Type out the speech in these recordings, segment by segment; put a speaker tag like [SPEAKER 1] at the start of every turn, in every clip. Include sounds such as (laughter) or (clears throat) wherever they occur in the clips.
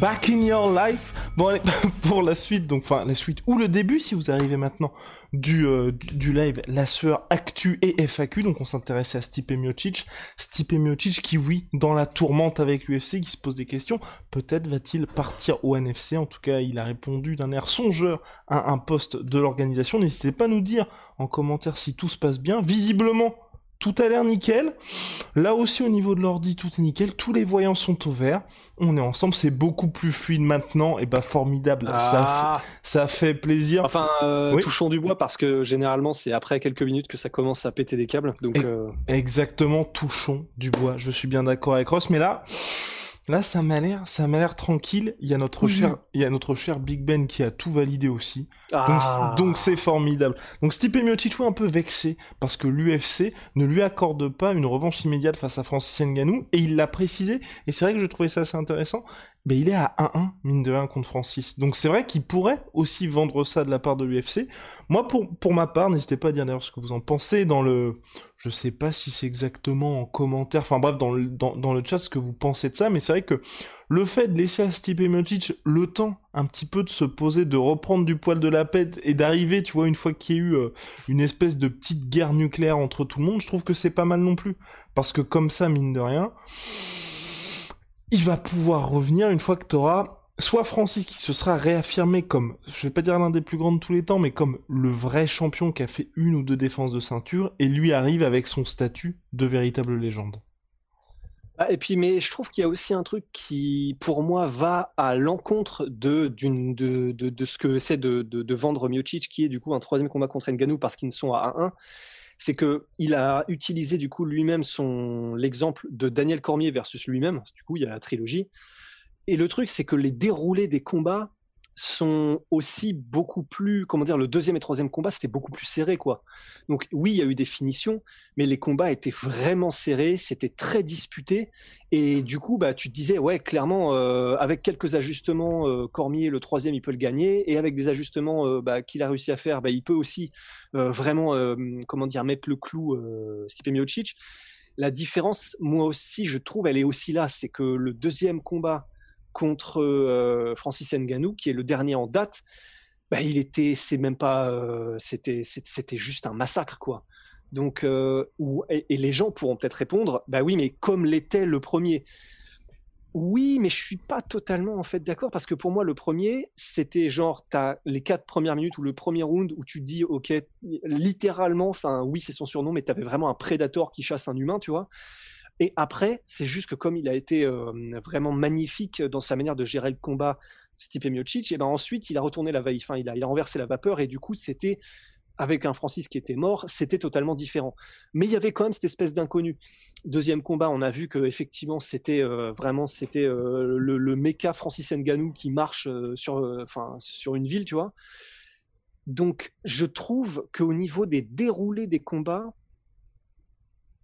[SPEAKER 1] Back in Your Life. Bon, allez, (laughs) pour la suite, donc, enfin, la suite ou le début, si vous arrivez maintenant du, euh, du, live, la sueur Actu et FAQ. Donc, on s'intéressait à Stipe Miocic. Stipe Miocic qui, oui, dans la tourmente avec l'UFC, qui se pose des questions. Peut-être va-t-il partir au NFC. En tout cas, il a répondu d'un air songeur à un poste de l'organisation. N'hésitez pas à nous dire en commentaire si tout se passe bien. Visiblement, tout a l'air nickel. Là aussi au niveau de l'ordi, tout est nickel. Tous les voyants sont au vert. On est ensemble, c'est beaucoup plus fluide maintenant. Et bah formidable,
[SPEAKER 2] Ah.
[SPEAKER 1] ça, fait, ça fait plaisir.
[SPEAKER 2] Enfin, euh,
[SPEAKER 1] Oui.
[SPEAKER 2] touchons du bois parce que généralement c'est après quelques minutes que ça commence à péter des câbles. Donc,
[SPEAKER 1] Et-
[SPEAKER 2] euh,
[SPEAKER 1] Exactement, touchons du bois. Je suis bien d'accord avec Ross, mais là, là ça m'a l'air, ça m'a l'air tranquille. Il y a notre cher, il y a notre cher Big Ben qui a tout validé aussi. Donc,
[SPEAKER 2] ah.
[SPEAKER 1] donc c'est formidable. Donc Stipe Miocic est un peu vexé parce que l'UFC ne lui accorde pas une revanche immédiate face à Francis Ngannou et il l'a précisé et c'est vrai que je trouvais ça assez intéressant. Ben il est à 1-1 mine de 1 contre Francis. Donc c'est vrai qu'il pourrait aussi vendre ça de la part de l'UFC. Moi pour pour ma part, n'hésitez pas à dire d'ailleurs ce que vous en pensez dans le je sais pas si c'est exactement en commentaire, enfin bref dans le dans, dans le chat ce que vous pensez de ça, mais c'est vrai que le fait de laisser à Stipe Miocic le temps un petit peu de se poser, de reprendre du poil de la pète et d'arriver, tu vois, une fois qu'il y a eu euh, une espèce de petite guerre nucléaire entre tout le monde, je trouve que c'est pas mal non plus. Parce que comme ça, mine de rien, il va pouvoir revenir une fois que t'auras soit Francis qui se sera réaffirmé comme, je vais pas dire l'un des plus grands de tous les temps, mais comme le vrai champion qui a fait une ou deux défenses de ceinture, et lui arrive avec son statut de véritable légende.
[SPEAKER 2] Ah, et puis, mais je trouve qu'il y a aussi un truc qui, pour moi, va à l'encontre de, ce que c'est de, de, vendre Miocic, qui est du coup un troisième combat contre Ngannou parce qu'ils ne sont à 1-1. C'est que il a utilisé du coup lui-même son l'exemple de Daniel Cormier versus lui-même. Du coup, il y a la trilogie. Et le truc, c'est que les déroulés des combats sont aussi beaucoup plus, comment dire, le deuxième et troisième combat, c'était beaucoup plus serré, quoi. Donc oui, il y a eu des finitions, mais les combats étaient vraiment serrés, c'était très disputé, et du coup, bah, tu te disais, ouais, clairement, euh, avec quelques ajustements, euh, Cormier, le troisième, il peut le gagner, et avec des ajustements euh, bah, qu'il a réussi à faire, bah, il peut aussi vraiment, comment dire, mettre le clou, Stipe Miocic. La différence, moi aussi, je trouve, elle est aussi là, c'est que le deuxième combat contre euh, Francis Ngannou, qui est le dernier en date, bah, il était, c'est même pas, euh, c'était, c'était juste un massacre, quoi. Donc, euh, et les gens pourront peut-être répondre, bah oui, mais comme l'était le premier. Oui, mais je suis pas totalement en fait d'accord parce que pour moi le premier c'était genre t'as les quatre premières minutes ou le premier round où tu te dis ok littéralement enfin oui c'est son surnom mais t'avais vraiment un prédateur qui chasse un humain tu vois et après c'est juste que comme il a été euh, vraiment magnifique dans sa manière de gérer le combat Stipe Miocic et ben ensuite il a retourné la veille enfin il a renversé la vapeur et du coup c'était avec un Francis qui était mort, c'était totalement différent. Mais il y avait quand même cette espèce d'inconnu. Deuxième combat, on a vu que effectivement c'était euh, vraiment c'était euh, le, le méca Francis Ngannou qui marche sur enfin sur une ville, tu vois. Donc je trouve qu'au niveau des déroulés des combats,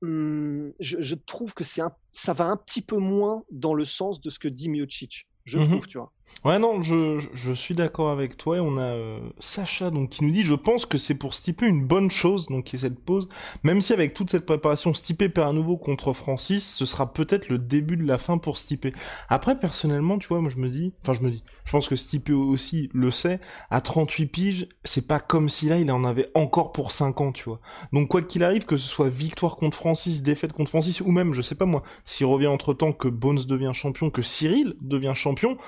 [SPEAKER 2] hum, je, je trouve que c'est un, ça va un petit peu moins dans le sens de ce que dit Miocic. Je
[SPEAKER 1] Mhm.
[SPEAKER 2] trouve, tu vois.
[SPEAKER 1] Ouais, non, je, je suis d'accord avec toi. On a euh, Sacha donc qui nous dit Je pense que c'est pour Stipe une bonne chose, donc qui est cette pause. Même si avec toute cette préparation, Stipe perd à nouveau contre Francis, ce sera peut-être le début de la fin pour Stipe. Après, personnellement, tu vois, moi je me dis, enfin je me dis, je pense que Stipe aussi le sait, à 38 piges, c'est pas comme si là il en avait encore pour 5 ans, tu vois. Donc quoi qu'il arrive, que ce soit victoire contre Francis, défaite contre Francis, ou même, je sais pas moi, s'il revient entre temps que Bones devient champion, que Cyril devient champion,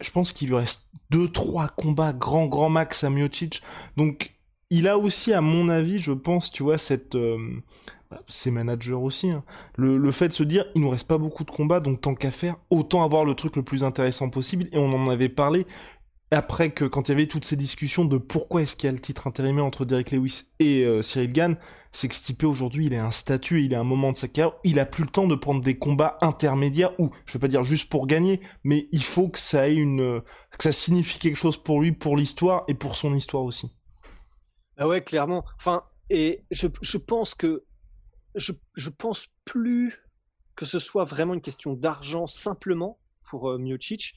[SPEAKER 1] je pense qu'il lui reste deux, trois combats grand, grand max à Miocic. Donc, il a aussi, à mon avis, je pense, tu vois, cette, euh, bah, c'est manager aussi, hein. le, le fait de se dire, il nous reste pas beaucoup de combats, donc tant qu'à faire, autant avoir le truc le plus intéressant possible. Et on en avait parlé après que quand il y avait toutes ces discussions de pourquoi est-ce qu'il y a le titre intérimaire entre Derek Lewis et euh, Cyril Gann, c'est que Stipe aujourd'hui il est un statut, il est un moment de sa carrière, il a plus le temps de prendre des combats intermédiaires ou je veux pas dire juste pour gagner, mais il faut que ça ait une que ça signifie quelque chose pour lui, pour l'histoire et pour son histoire aussi.
[SPEAKER 2] Ah ouais, clairement. Enfin, et je, je pense que je, je pense plus que ce soit vraiment une question d'argent simplement pour euh, Miocic.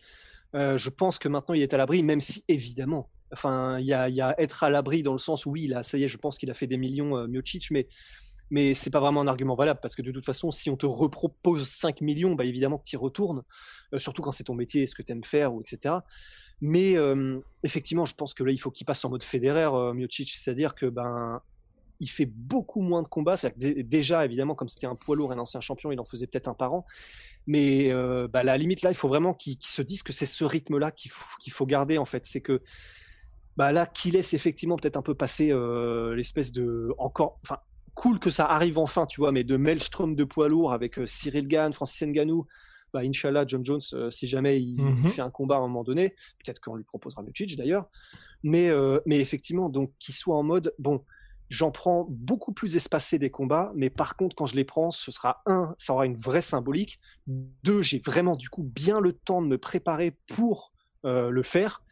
[SPEAKER 2] Euh, je pense que maintenant il est à l'abri, même si évidemment, enfin, il y a, être à l'abri dans le sens où oui, là, ça y est, je pense qu'il a fait des millions euh, Miocic, mais mais c'est pas vraiment un argument valable parce que de toute façon, si on te repropose 5 millions, bah évidemment que tu retournes, euh, surtout quand c'est ton métier, ce que tu aimes faire ou etc. Mais euh, effectivement, je pense que là, il faut qu'il passe en mode fédéraire, Miocic, c'est-à-dire que ben il fait beaucoup moins de combats. Déjà, évidemment, comme c'était un poids lourd, un ancien champion, il en faisait peut-être un par an. Mais euh, bah, la limite, là, il faut vraiment qu'il qu se dise que c'est ce rythme-là qu'il faut, qu'il faut garder, en fait. C'est que bah, là, qu'il laisse effectivement peut-être un peu passer euh, l'espèce de. Encore. Enfin, cool que ça arrive enfin, tu vois, mais de Maelstrom de poids lourd avec euh, Cyril Gann, Francis Ngannou. Bah, Inch'Allah, John Jones, si jamais il, mm -hmm. il, fait un combat à un moment donné, peut-être qu'on lui proposera Miocic d'ailleurs, mais, mais effectivement, donc qu'il soit en mode, bon, j'en prends beaucoup plus espacé des combats, mais par contre, quand je les prends, ce sera un, ça aura une vraie symbolique. Deux, j'ai vraiment du coup bien le temps de me préparer pour euh, le faire.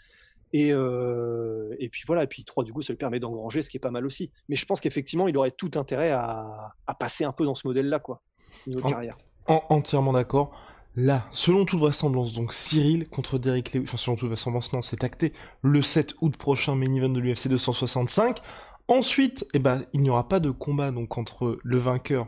[SPEAKER 2] Et, euh, et puis voilà, et puis trois, du coup, ça lui permet d'engranger, ce qui est pas mal aussi. Mais je pense qu'effectivement, il aurait tout intérêt à, à, passer un peu dans ce modèle-là, quoi, niveau de
[SPEAKER 1] en,
[SPEAKER 2] carrière.
[SPEAKER 1] En, entièrement d'accord. Là, selon toute vraisemblance, donc Cyril contre Derek Lewis, enfin selon toute vraisemblance, non, c'est acté, le 7 août prochain, main event de l'UFC 265. Ensuite, eh ben, il n'y aura pas de combat donc entre le vainqueur,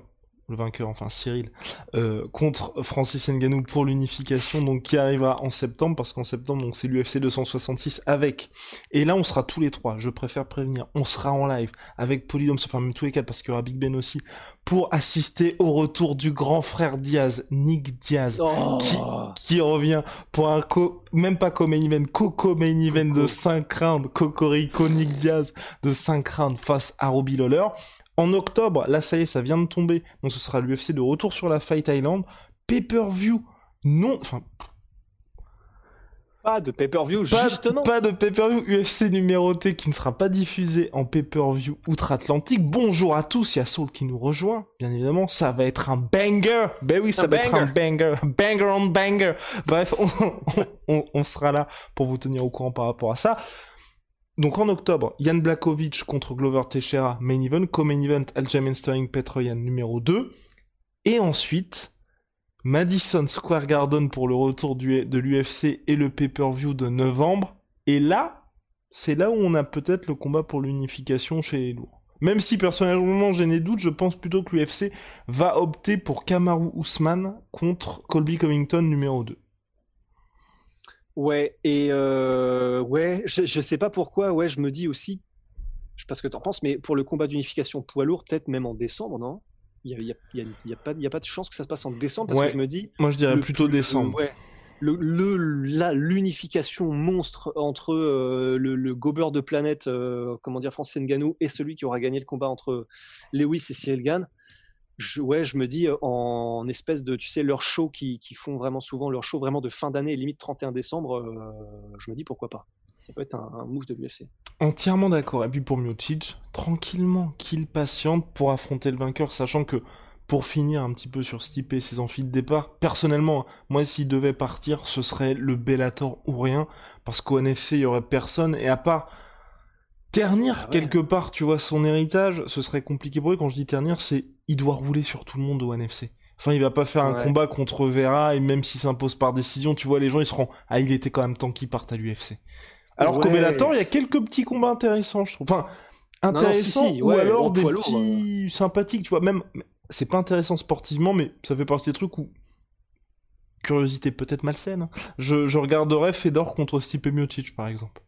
[SPEAKER 1] le vainqueur, enfin Cyril, euh, contre Francis Ngannou pour l'unification, donc qui arrivera en septembre, parce qu'en septembre, donc c'est l'UFC 266 avec. Et là, on sera tous les trois. Je préfère prévenir. On sera en live avec Polydome, enfin même tous les quatre, parce qu'il y aura Big Ben aussi, pour assister au retour du grand frère Diaz, Nick Diaz,
[SPEAKER 2] oh.
[SPEAKER 1] qui, qui, revient pour un co, même pas co-main event, coco main event Coco. de 5 rounds, Cocorico Nick Diaz de 5 rounds face à Robbie Lawler. En octobre, là ça y est, ça vient de tomber, donc ce sera l'UFC de retour sur la Fight Island. Pay-per-view, non, enfin...
[SPEAKER 2] Pas de pay-per-view, justement.
[SPEAKER 1] Pas de pay-per-view UFC numéroté qui ne sera pas diffusé en pay-per-view outre-Atlantique. Bonjour à tous, il y a Saul qui nous rejoint, bien évidemment. Ça va être un banger. Ben oui, ça un va banger. être un banger. Banger on banger. Bref, (laughs) on, on, on sera là pour vous tenir au courant par rapport à ça. Donc en octobre, Jan Blakovic contre Glover Teixeira, main event, co-main event, Aljamain Sterling Petroyan numéro 2. Et ensuite, Madison Square Garden pour le retour de l'UFC et le pay-per-view de novembre. Et là, c'est là où on a peut-être le combat pour l'unification chez les lourds. Même si personnellement j'ai des doutes, je pense plutôt que l'UFC va opter pour Kamaru Usman contre Colby Covington numéro 2.
[SPEAKER 2] Ouais, et euh, ouais, je, je sais pas pourquoi, ouais, je me dis aussi, je sais pas ce que t'en penses, mais pour le combat d'unification poids lourd, peut-être même en décembre, non? Il n'y a, y a, y a, pas, y a pas de chance que ça se passe en décembre, parce
[SPEAKER 1] ouais,
[SPEAKER 2] que je me dis...
[SPEAKER 1] Moi je dirais plutôt décembre.
[SPEAKER 2] Le, ouais, le, l'unification monstre entre euh, le, le gobeur de planète, euh, comment dire, Francis Ngannou, et celui qui aura gagné le combat entre Lewis et Cyril Gann, je, ouais, je me dis en espèce de, tu sais, leur show qui, font vraiment souvent, leur show vraiment de fin d'année, limite 31 décembre, je me dis pourquoi pas. Ça peut être un, un de l'UFC.
[SPEAKER 1] Entièrement d'accord. Et puis pour Miocic, tranquillement, qu'il patiente pour affronter le vainqueur, sachant que pour finir un petit peu sur Stipe et ses amphis de départ, personnellement, moi s'il devait partir, ce serait le Bellator ou rien, parce qu'au NFC, il y aurait personne, et à part ternir ah ouais. quelque part, tu vois, son héritage, ce serait compliqué pour lui. Quand je dis ternir, c'est il doit rouler sur tout le monde au NFC. Enfin, il va pas faire un combat contre Vera et même s'il s'impose par décision, tu vois, les gens ils seront ah il était quand même temps qu'il parte à l'UFC. Alors qu'au Bellator, il y a quelques petits combats intéressants, je trouve. Enfin, intéressants ou alors des petits sympathiques, tu vois. Même c'est pas intéressant sportivement, mais ça fait partie des trucs où curiosité peut-être malsaine. Hein. Je, je regarderais Fedor contre Stipe Miocic par exemple.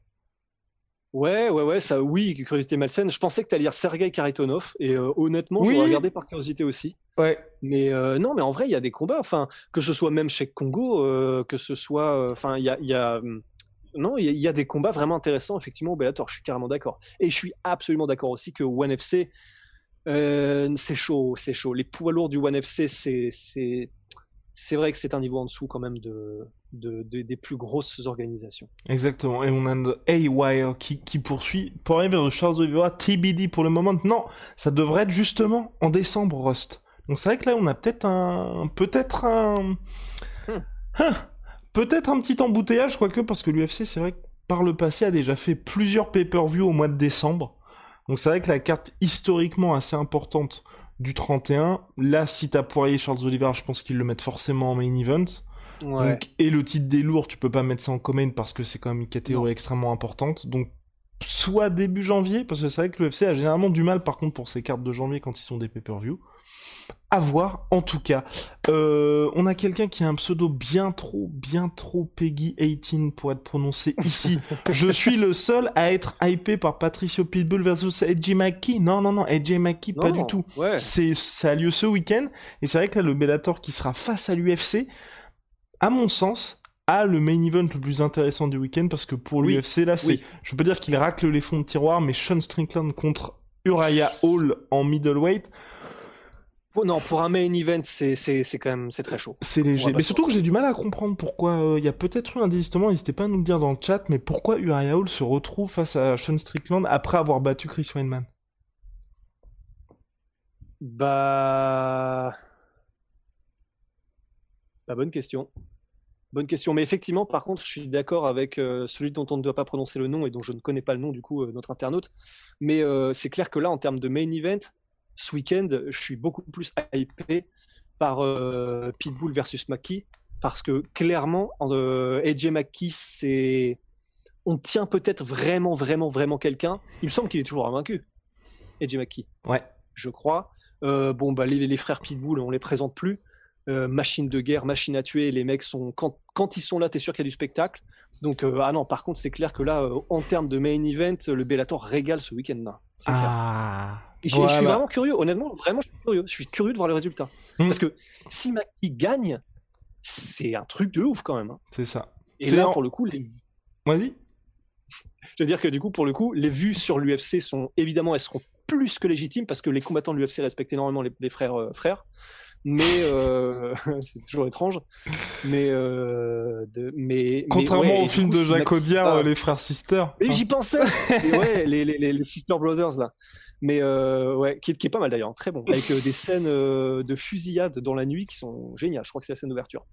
[SPEAKER 2] Ouais, ouais, ouais, ça, oui, curiosité malsaine. Je pensais que tu allais lire Sergei Karitonov, et euh, honnêtement, je l'ai regardé par curiosité aussi.
[SPEAKER 1] Ouais.
[SPEAKER 2] Mais euh, non, mais en vrai, il y a des combats, enfin, que ce soit même chez Congo, euh, que ce soit, enfin, il y a, y a, hum, non, il y, a des combats vraiment intéressants, effectivement, au Bellator, je suis carrément d'accord. Et je suis absolument d'accord aussi que One FC, c'est chaud, c'est chaud. Les poids lourds du One FC, c'est, c'est, c'est vrai que c'est un niveau en dessous quand même de, des plus grosses organisations.
[SPEAKER 1] Exactement. Et on a A-Wire qui, qui poursuit pour arriver vers Charles Oliveira, TBD pour le moment. Non, ça devrait être justement en décembre, Rust. Donc c'est vrai que là, on a peut-être un, peut-être un, hmm. hein, peut-être un petit embouteillage, quoique, parce que l'UFC, c'est vrai que par le passé, a déjà fait plusieurs pay-per-view au mois de décembre. Donc c'est vrai que la carte historiquement assez importante du 31, là, si t'as Poirier Charles Oliveira, je pense qu'ils le mettent forcément en main event et le titre des lourds, tu peux pas mettre ça en commune parce que c'est quand même une catégorie extrêmement importante. Donc, soit début janvier, parce que c'est vrai que l'UFC a généralement du mal par contre pour ces cartes de janvier quand ils sont des pay-per-view. À voir, en tout cas. Euh, on a quelqu'un qui a un pseudo bien trop, bien trop Peggy 18 pour être prononcé ici. (laughs) Je suis le seul à être hypé par Patricio Pitbull versus Edgy McKee. Non, non, non, Edgy McKee, pas du tout. C'est, ça a lieu ce week-end. Et c'est vrai que là, le Bellator qui sera face à l'UFC, à mon sens, a le main event le plus intéressant du week-end parce que pour l'UFC, là, c'est, je peux dire qu'il racle les fonds de tiroir, mais Sean Strickland contre Uriah Hall en middleweight.
[SPEAKER 2] non, pour un main event, c'est, c'est, c'est quand même, c'est très chaud.
[SPEAKER 1] C'est léger. Mais surtout que j'ai du mal à comprendre pourquoi, euh, il y a peut-être eu un désistement, n'hésitez pas à nous le dire dans le chat, mais pourquoi Uriah Hall se retrouve face à Sean Strickland après avoir battu Chris Weinman?
[SPEAKER 2] Bah, la bonne question. Bonne question. Mais effectivement, par contre, je suis d'accord avec euh, celui dont on ne doit pas prononcer le nom et dont je ne connais pas le nom, du coup, euh, notre internaute. Mais euh, c'est clair que là, en termes de main event, ce week-end, je suis beaucoup plus hypé par Pitbull versus Maki. Parce que clairement, AJ Maki, c'est. On tient peut-être vraiment, vraiment, vraiment quelqu'un. Il me semble qu'il est toujours invaincu. AJ Maki.
[SPEAKER 1] Ouais.
[SPEAKER 2] Je crois. bon, bah, les, les frères Pitbull, on les présente plus. Euh, machine de guerre, machine à tuer. Les mecs sont quand, quand ils sont là, t'es sûr qu'il y a du spectacle. Donc euh, ah non, par contre c'est clair que là, euh, en termes de main event, le Bellator régale ce week-end-là.
[SPEAKER 1] Ah,
[SPEAKER 2] je suis vraiment curieux, honnêtement, vraiment je suis curieux. Je suis curieux de voir le résultat. Hmm. Parce que si Maki gagne, c'est un truc de ouf quand même. Hein.
[SPEAKER 1] C'est ça.
[SPEAKER 2] Et là pour le coup, les...
[SPEAKER 1] Vas-y.
[SPEAKER 2] je veux dire que du coup, pour le coup, les vues sur l'UFC sont évidemment, elles seront plus que légitimes parce que les combattants de l'UFC respectent énormément les, frères frères mais euh, (laughs) c'est toujours étrange. Mais, euh, de, mais
[SPEAKER 1] contrairement au film de Jacques Audiard, les frères sisters. (laughs)
[SPEAKER 2] Et j'y pensais. ouais, les, les, les, sister brothers là. Mais euh, ouais, qui, qui, est pas mal d'ailleurs, très bon, avec des scènes de fusillade dans la nuit qui sont géniales. Je crois que c'est la scène d'ouverture.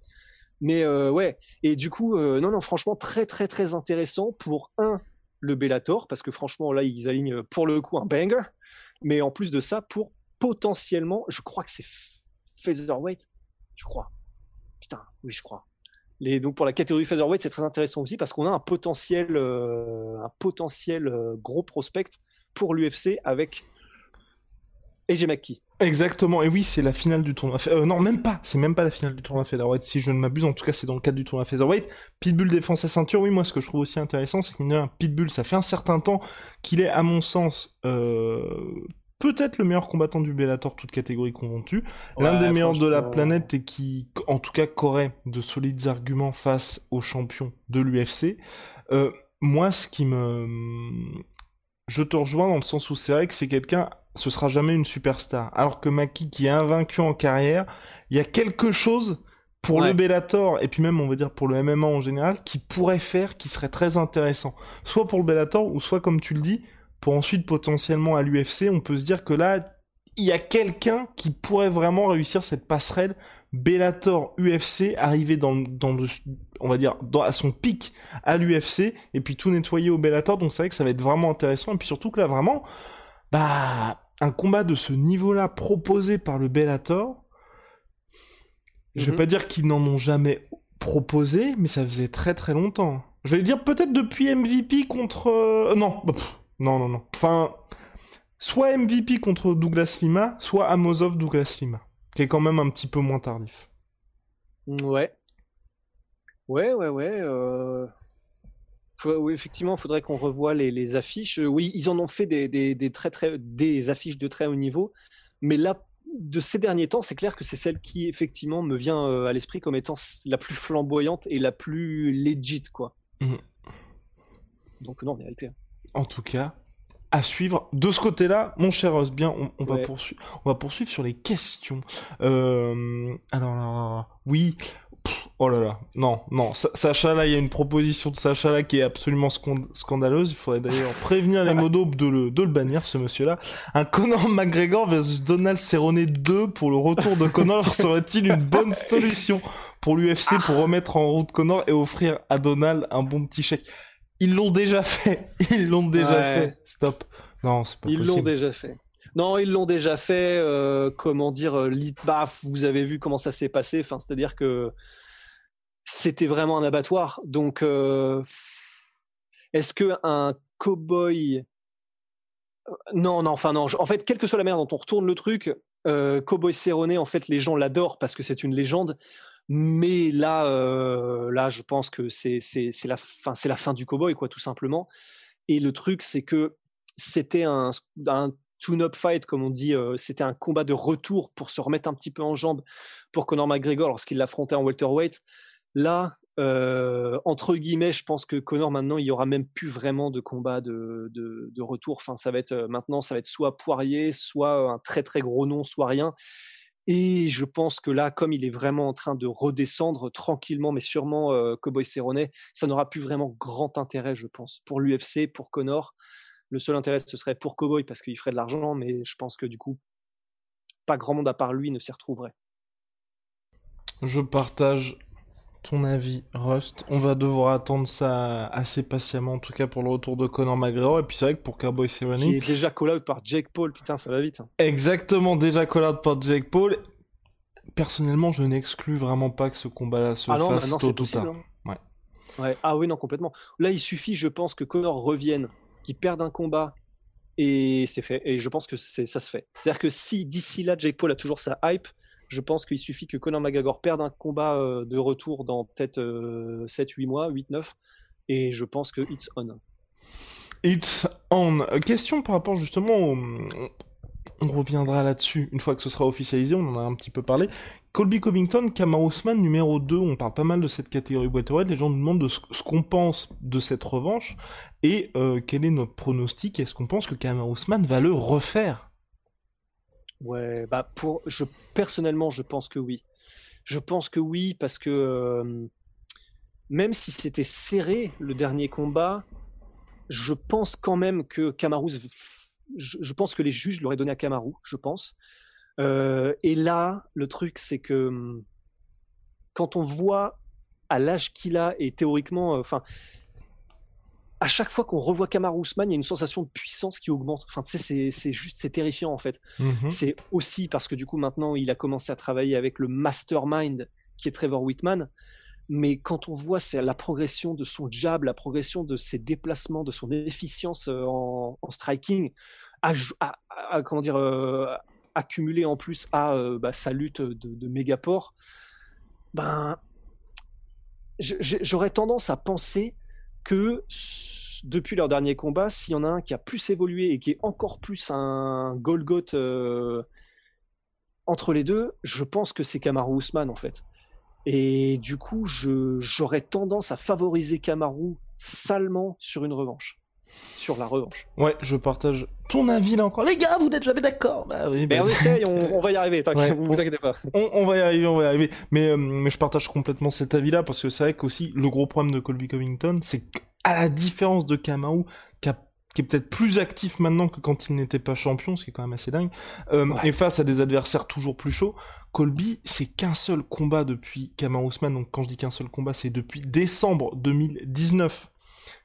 [SPEAKER 2] Mais ouais, et du coup, non, non, franchement, très, très, très intéressant pour un le Bellator, parce que franchement, là, ils alignent pour le coup un banger. Mais en plus de ça, pour potentiellement, je crois que c'est featherweight, je crois. Putain, oui, je crois. Donc pour la catégorie featherweight, c'est très intéressant aussi parce qu'on a un potentiel, euh, un potentiel euh, gros prospect pour l'UFC avec AJ McKee.
[SPEAKER 1] Exactement, et oui, c'est la finale du tournoi. Euh, non, même pas, c'est même pas la finale du tournoi featherweight, si je ne m'abuse, en tout cas c'est dans le cadre du tournoi featherweight. Pitbull défend sa ceinture, oui, moi ce que je trouve aussi intéressant, c'est que Pitbull, ça fait un certain temps qu'il est, à mon sens, peut-être le meilleur combattant du Bellator, toute catégorie confondue, l'un des meilleurs de la planète et qui, en tout cas, qu'aurait de solides arguments face aux champions de l'UFC. Euh, moi, ce qui me... Je te rejoins dans le sens où c'est vrai que c'est quelqu'un, ce sera jamais une superstar. Alors que Maki, qui est invaincu en carrière, il y a quelque chose pour le Bellator, et puis même, on va dire, pour le MMA en général, qui pourrait faire, qui serait très intéressant. Soit pour le Bellator, ou soit, comme tu le dis, pour ensuite potentiellement à l'UFC, on peut se dire que là, il y a quelqu'un qui pourrait vraiment réussir cette passerelle Bellator UFC, arriver dans, dans le, on va dire, dans, à son pic à l'UFC, et puis tout nettoyer au Bellator, donc c'est vrai que ça va être vraiment intéressant, et puis surtout que là, vraiment, bah, un combat de ce niveau-là proposé par le Bellator, Je vais
[SPEAKER 2] Mhm.
[SPEAKER 1] pas dire qu'ils n'en ont jamais proposé, mais ça faisait très très longtemps. Je vais dire peut-être depuis MVP contre... euh, Non, bah, pff, non, non, non. Enfin, soit MVP contre Douglas Lima, soit Amosov Douglas Lima, qui est quand même un petit peu moins tardif.
[SPEAKER 2] Ouais. Ouais, ouais, ouais. euh, faut- oui, effectivement, il faudrait qu'on revoie les, les affiches. Euh, Oui, ils en ont fait des, des, des très, très, des affiches de très haut niveau. Mais là, de ces derniers temps, c'est clair que c'est celle qui, effectivement, me vient euh, à l'esprit comme étant la plus flamboyante et la plus legit, quoi.
[SPEAKER 1] Mhm.
[SPEAKER 2] Donc, non, mais hypé.
[SPEAKER 1] En tout cas, à suivre. De ce côté-là, mon cher Os, bien, on, on va poursuivre. On va poursuivre sur les questions. Euh, oui. Pff, oh là là, non, non. Sa- Sacha là, il y a une proposition de Sacha là qui est absolument scand- scandaleuse. Il faudrait d'ailleurs (laughs) prévenir les modos de le, de le bannir, ce monsieur-là. Un Conor McGregor versus Donald Cerrone 2 pour le retour de Conor (laughs) serait-il une bonne solution pour l'UFC pour remettre en route Conor et offrir à Donald un bon petit chèque? Ils l'ont déjà fait. (laughs) Ils l'ont déjà
[SPEAKER 2] Ouais.
[SPEAKER 1] fait. Stop. Non, c'est pas
[SPEAKER 2] Ils l'ont déjà fait. Non, ils l'ont déjà fait. euh, comment dire, euh, lit- bah, vous avez vu comment ça s'est passé. Enfin, c'est-à-dire que c'était vraiment un abattoir. Donc, euh, est-ce que un cowboy Non, non, enfin non. En fait, quelle que soit la manière dont on retourne le truc, euh, Cowboy Cerrone, en fait, les gens l'adorent parce que c'est une légende. Mais là, euh, là, je pense que c'est la fin, du cowboy, quoi, tout simplement. Et le truc, c'est que c'était un, un tune-up fight, comme on dit. euh, c'était un combat de retour pour se remettre un petit peu en jambe pour Conor McGregor lorsqu'il l'affrontait en welterweight. Là, euh, entre guillemets, je pense que Conor maintenant, il y aura même plus vraiment de combat de, retour. Enfin, ça va être maintenant, ça va être soit Poirier, soit un très très gros nom, soit rien. Et je pense que là, comme il est vraiment en train de redescendre tranquillement, mais sûrement, euh, Cowboy Cerrone, ça n'aura plus vraiment grand intérêt, je pense, pour l'UFC, pour Conor. Le seul intérêt, ce serait pour Cowboy parce qu'il ferait de l'argent, mais je pense que du coup, pas grand monde à part lui ne s'y retrouverait.
[SPEAKER 1] Je partage ton avis, Rust? On va devoir attendre ça assez patiemment, en tout cas pour le retour de Conor McGregor. Et puis c'est vrai que pour Cowboy Cerrone,
[SPEAKER 2] Qui est déjà call out par Jake Paul, putain, ça va vite. hein.
[SPEAKER 1] exactement déjà call out par Jake Paul. Personnellement, je n'exclus vraiment pas que ce combat-là se
[SPEAKER 2] Ah non,
[SPEAKER 1] fasse tôt ou tard.
[SPEAKER 2] hein. Ouais. Ah oui, non, complètement. Là, il suffit, je pense, que Conor revienne, qu'il perde un combat, et c'est fait. Et je pense que ça se fait. C'est-à-dire que si d'ici là, Jake Paul a toujours sa hype, je pense qu'il suffit que Conor McGregor perde un combat euh, de retour dans peut-être 7-8 mois, 8-9, et je pense que it's on.
[SPEAKER 1] It's on. Euh, Question par rapport justement au... On reviendra là-dessus une fois que ce sera officialisé, on en a un petit peu parlé. Colby Covington, Kamaru Usman numéro 2, on parle pas mal de cette catégorie welterweight, les gens nous demandent de ce, qu'on pense de cette revanche et euh, quel est notre pronostic, est-ce qu'on pense que Usman va le refaire?
[SPEAKER 2] Ouais, bah pour, personnellement, je pense que oui. Je pense que oui parce que euh, même si c'était serré le dernier combat, je pense quand même que Kamaru, je, je pense que les juges l'auraient donné à Kamaru, je pense. Euh, et là, le truc, c'est que hum, quand on voit à l'âge qu'il a et théoriquement, euh, enfin, à chaque fois qu'on revoit Kamaru Usman, il y a une sensation de puissance qui augmente. Enfin, tu sais, c'est- juste, c'est terrifiant en fait.
[SPEAKER 1] Mhm.
[SPEAKER 2] C'est aussi parce que du coup maintenant il a commencé à travailler avec le mastermind qui est Trevor Whitman. Mais quand on voit la progression de son jab, la progression de ses déplacements, de son efficience euh, en, en striking, à, à- comment dire, euh, accumulé en plus à euh, bah, sa lutte de, de Mégapore, ben j'aurais tendance à penser depuis leur dernier combat, s'il y en a un qui a plus évolué et qui est encore plus un Golgoth euh, entre les deux, je pense que c'est Kamaru Usman en fait. Et du coup, j'aurais tendance à favoriser Kamaru salement sur une revanche. Sur la revanche.
[SPEAKER 1] Ouais, je partage ton avis là encore. Les gars, vous n'êtes jamais d'accord Bah oui,
[SPEAKER 2] Mais
[SPEAKER 1] bah-
[SPEAKER 2] on essaye, on, on va y arriver, t'inquiète,
[SPEAKER 1] Ouais.
[SPEAKER 2] vous (laughs) vous inquiétez pas.
[SPEAKER 1] on, on va y arriver, on va y arriver. Mais, euh, mais je partage complètement cet avis-là parce que c'est vrai qu'aussi le gros problème de Colby Covington, c'est qu'à la différence de Kamau, qui, a- qui est peut-être plus actif maintenant que quand il n'était pas champion, ce qui est quand même assez dingue, euh,
[SPEAKER 2] Ouais.
[SPEAKER 1] et face à des adversaires toujours plus chauds, Colby, c'est qu'un seul combat depuis Kamaru Usman. Donc quand je dis qu'un seul combat, c'est depuis décembre 2019.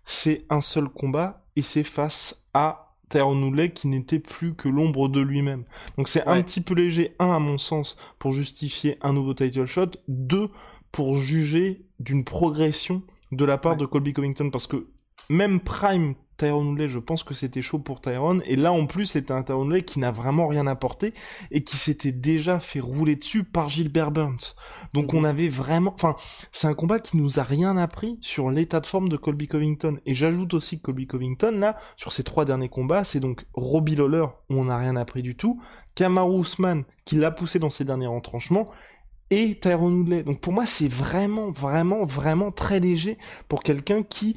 [SPEAKER 1] C'est un seul combat et c'est face à Tyron Woodley qui n'était plus que l'ombre de lui-même. Donc c'est un petit peu léger, un à mon sens, pour justifier un nouveau title shot, deux pour juger d'une progression de la part de Colby Covington, parce que même Prime Tyrone Woodley, je pense que c'était chaud pour Tyrone. Et là, en plus, c'était un Tyrone Woodley qui n'a vraiment rien apporté et qui s'était déjà fait rouler dessus par Gilbert Burns. Donc, mhm. on avait vraiment, enfin, c'est un combat qui nous a rien appris sur l'état de forme de Colby Covington. Et j'ajoute aussi que Colby Covington, là, sur ces trois derniers combats, c'est donc Robbie Lawler, où on n'a rien appris du tout, Kamaru Usman, qui l'a poussé dans ses derniers retranchements, et Tyrone Woodley. Donc pour moi, c'est vraiment, vraiment, vraiment très léger pour quelqu'un qui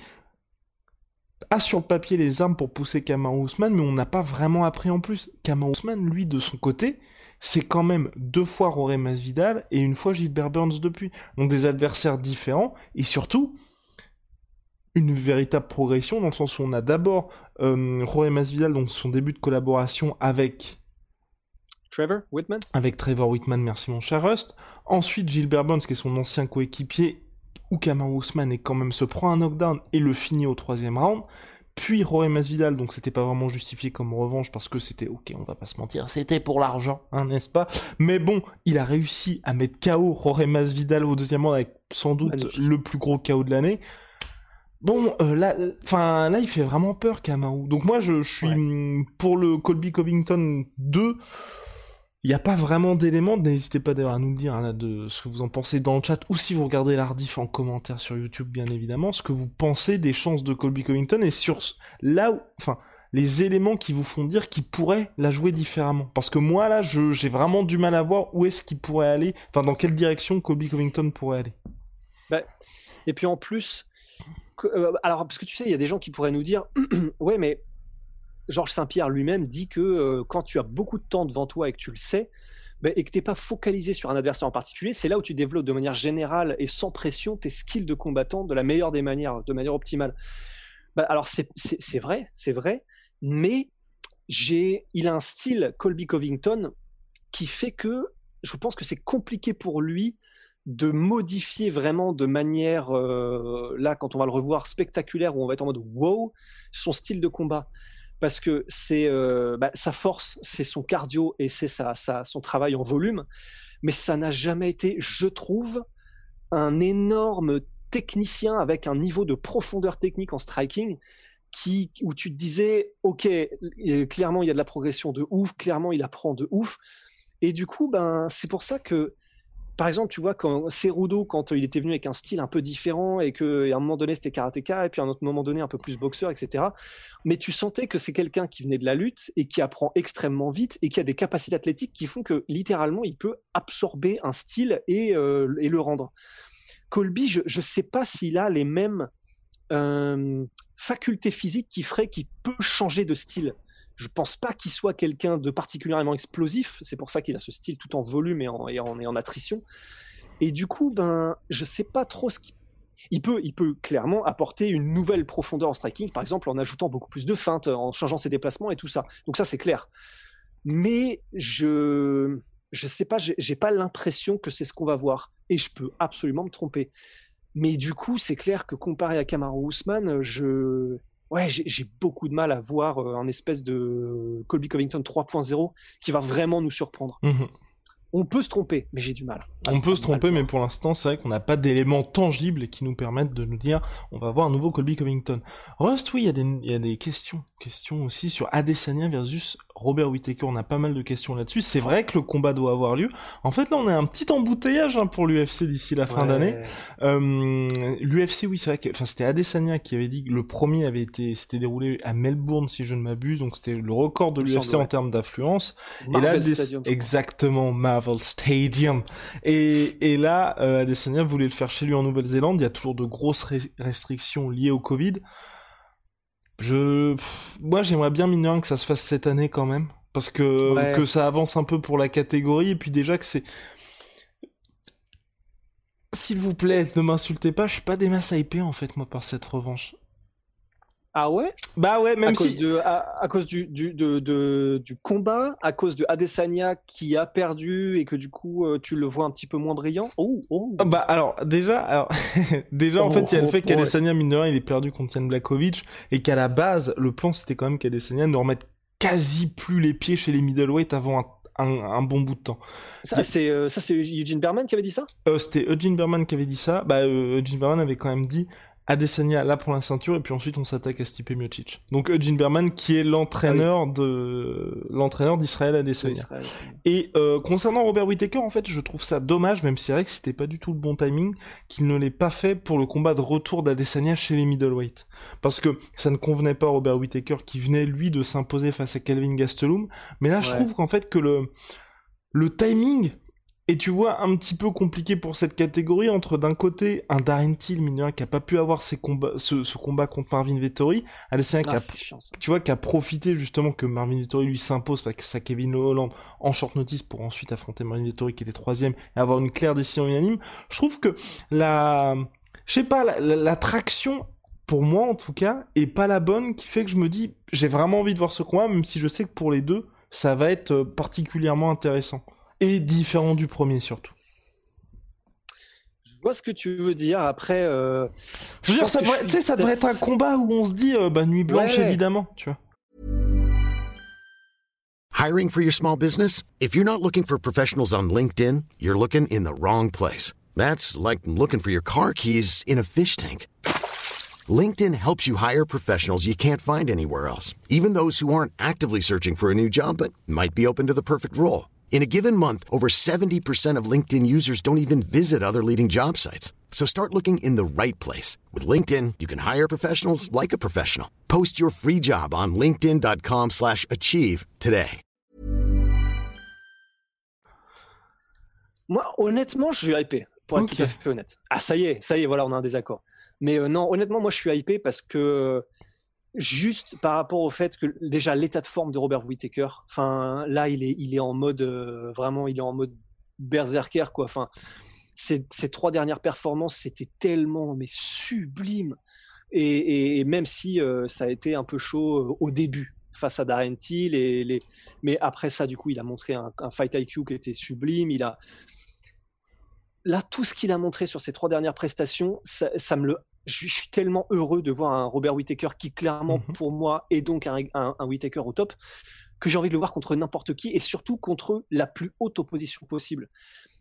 [SPEAKER 1] a sur le papier les armes pour pousser Kamaru Usman, mais on n'a pas vraiment appris en plus. Kamaru Usman, lui, de son côté, c'est quand même deux fois Roré Masvidal et une fois Gilbert Burns depuis. Donc des adversaires différents et surtout une véritable progression dans le sens où on a d'abord euh, Roré Masvidal, donc son début de collaboration avec
[SPEAKER 2] Trevor Whitman?
[SPEAKER 1] Avec Trevor Whitman, merci mon cher Rust. Ensuite Gilbert Burns, qui est son ancien coéquipier où Kamar Ousmane est quand même se prend un knockdown et le finit au troisième round. Puis Rory Masvidal, donc c'était pas vraiment justifié comme revanche parce que c'était ok, on va pas se mentir, c'était pour l'argent, hein, n'est-ce pas? Mais bon, il a réussi à mettre KO Rory Masvidal au deuxième round avec sans doute le plus gros KO de l'année. Bon, euh, là, enfin là, il fait vraiment peur Kamaru. Donc moi, je, suis pour le Colby Covington 2 il n'y a pas vraiment d'éléments, n'hésitez pas d'ailleurs à nous dire hein, ce que vous en pensez dans le chat, ou si vous regardez l'Ardif en commentaire sur YouTube, bien évidemment, ce que vous pensez des chances de Colby Covington et sur là où, enfin, les éléments qui vous font dire qu'il pourrait la jouer différemment. Parce que moi, là, j'ai vraiment du mal à voir où est-ce qu'il pourrait aller, enfin, dans quelle direction Colby Covington pourrait aller.
[SPEAKER 2] Bah, et puis en plus, euh, alors, parce que tu sais, il y a des gens qui pourraient nous dire, (clears throat) ouais, mais Georges Saint-Pierre lui-même dit que euh, quand tu as beaucoup de temps devant toi et que tu le sais, ben, et que tu n'es pas focalisé sur un adversaire en particulier, c'est là où tu développes de manière générale et sans pression tes skills de combattant de la meilleure des manières, de manière optimale. Ben, alors c'est vrai, c'est vrai, mais il a un style Colby Covington qui fait que je pense que c'est compliqué pour lui de modifier vraiment de manière, euh, là quand on va le revoir, spectaculaire, où on va être en mode wow, son style de combat parce que c'est euh, bah, sa force, c'est son cardio et c'est sa, son travail en volume, mais ça n'a jamais été, je trouve, un énorme technicien avec un niveau de profondeur technique en striking qui, où tu te disais, ok, clairement il y a de la progression de ouf, clairement il apprend de ouf, et du coup, ben c'est pour ça que par exemple, tu vois, quand Cerudo, quand il était venu avec un style un peu différent et qu'à un moment donné c'était karatéka et puis à un autre moment donné un peu plus boxeur, etc. Mais tu sentais que c'est quelqu'un qui venait de la lutte et qui apprend extrêmement vite et qui a des capacités athlétiques qui font que littéralement il peut absorber un style et, euh, le rendre. Colby, je ne sais pas s'il a les mêmes euh, facultés physiques qui feraient qu'il peut changer de style. Je pense pas qu'il soit quelqu'un de particulièrement explosif. C'est pour ça qu'il a ce style tout en volume et en, attrition. Et du coup, ben, je sais pas trop ce qu'il il peut, il peut clairement apporter une nouvelle profondeur en striking, par exemple en ajoutant beaucoup plus de feintes, en changeant ses déplacements et tout ça. Donc ça, c'est clair. Mais je, je sais pas, j'ai pas l'impression que c'est ce qu'on va voir. Et je peux absolument me tromper. Mais du coup, c'est clair que comparé à Kamaru Usman, je, ouais, j'ai beaucoup de mal à voir euh, un espèce de Colby Covington 3.0 qui va vraiment nous surprendre. Mmh on peut se tromper, mais j'ai du mal.
[SPEAKER 1] On peut se tromper, mais pour l'instant, c'est vrai qu'on n'a pas d'éléments tangibles qui nous permettent de nous dire on va avoir un nouveau Colby Covington. Rust, oui, il y, a des, y a des questions. Questions aussi sur Adesanya versus Robert Whittaker. On a pas mal de questions là-dessus. C'est vrai que le combat doit avoir lieu. En fait, là, on a un petit embouteillage hein, pour l'UFC d'ici la fin d'année. Euh, L'UFC, oui, c'est vrai que, enfin, c'était Adesanya qui avait dit que le premier avait été, s'était déroulé à Melbourne, si je ne m'abuse. Donc, c'était le record de l'UFC en termes d'affluence. Et là, exactement, Marvel Stadium. Et, et là, euh, Adesanya voulait le faire chez lui en Nouvelle-Zélande. Il y a toujours de grosses restrictions liées au Covid. Je, moi, j'aimerais bien miner que ça se fasse cette année quand même, parce que que ça avance un peu pour la catégorie et puis déjà que c'est. S'il vous plaît, ne m'insultez pas, je suis pas des masses hypés en fait moi par cette revanche.
[SPEAKER 2] Ah ouais?
[SPEAKER 1] Bah ouais, même
[SPEAKER 2] à
[SPEAKER 1] si.
[SPEAKER 2] Cause de, à, cause du, du, de, de, du combat, à cause de Adesanya qui a perdu et que du coup euh, tu le vois un petit peu moins brillant? Oh, oh.
[SPEAKER 1] Ah Bah alors déjà, alors (laughs) déjà en fait il y a le
[SPEAKER 2] oh,
[SPEAKER 1] fait
[SPEAKER 2] oh,
[SPEAKER 1] qu'Adesanya mine de rien, il est perdu contre Jan Blakovic et qu'à la base le plan c'était quand même qu'Adesanya ne remette quasi plus les pieds chez les middleweight avant un, un, un bon bout de temps.
[SPEAKER 2] Ça c'est euh, c'est Eugene Berman qui avait dit ça?
[SPEAKER 1] Euh, c'était Eugene Berman qui avait dit ça. Bah euh, Eugene Berman avait quand même dit Adesanya là pour la ceinture et puis ensuite on s'attaque à Stipe Miocic. Donc Eugene Berman qui est l'entraîneur de l'entraîneur d'Israël Adesanya. Et euh, concernant Robert Whittaker, en fait, je trouve ça dommage, même si c'est vrai que c'était pas du tout le bon timing, qu'il ne l'ait pas fait pour le combat de retour d'Adesanya chez les middleweight. Parce que ça ne convenait pas à Robert Whittaker qui venait, lui, de s'imposer face à Calvin Gastelum. Mais là, je trouve qu'en fait que le, le timing est, tu vois, un petit peu compliqué pour cette catégorie entre d'un côté un Darren Till, mine de rien, qui a pas pu avoir ses combats, ce, ce combat contre Marvin Vettori, Adesanya qui
[SPEAKER 2] Ah,
[SPEAKER 1] a
[SPEAKER 2] c'est chiant ça.
[SPEAKER 1] tu vois, qui a profité justement que Marvin Vettori lui s'impose face à Kevin Holland en short notice pour ensuite affronter Marvin Vettori qui était troisième et avoir une claire décision unanime. Je trouve que la, je sais pas, la, la- la traction, pour moi en tout cas, est pas la bonne qui fait que je me dis, j'ai vraiment envie de voir ce combat, même si je sais que pour les deux, ça va être euh, particulièrement intéressant. Et différent du premier surtout.
[SPEAKER 2] Je vois ce que tu veux dire. Après, euh,
[SPEAKER 1] Je veux dire, ça devrait,
[SPEAKER 2] suis
[SPEAKER 1] ça devrait être un combat où on se dit, euh, bah, nuit blanche
[SPEAKER 2] Ouais.
[SPEAKER 1] évidemment, tu vois.
[SPEAKER 3] Hiring for your small business? If you're not looking for professionals on LinkedIn, you're looking in the wrong place. That's like looking for your car keys in a fish tank. LinkedIn helps you hire professionals you can't find anywhere else, even those who aren't actively searching for a new job but might be open to the perfect role. In a given month, over 70% of LinkedIn users don't even visit other leading job sites. So start looking in the right place. With LinkedIn, you can hire professionals like a professional. Post your free job on linkedin.com/achieve slash achieve today.
[SPEAKER 2] moi, honnêtement, je suis hypé. Pour être
[SPEAKER 1] Ok.
[SPEAKER 2] tout à fait honnête. Ah, ça y est, ça y est, voilà, on a un désaccord. Mais euh, non, honnêtement, moi, je suis hypé parce que juste par rapport au fait que déjà l'état de forme de Robert Whittaker, là, il est, il est en mode euh, vraiment, il est en mode berserker quoi. Enfin, ces, ces trois dernières performances, c'était tellement mais sublime. Et, et- même si euh, ça a été un peu chaud euh, au début face à Darren Till, et les... mais après ça, du coup, il a montré un, un fight IQ qui était sublime. Il a là tout ce qu'il a montré sur ces trois dernières prestations, ça, ça me le je suis tellement heureux de voir un Robert Whittaker qui clairement
[SPEAKER 1] Mhm.
[SPEAKER 2] pour moi est donc un, un, un Whittaker au top que j'ai envie de le voir contre n'importe qui et surtout contre la plus haute opposition possible.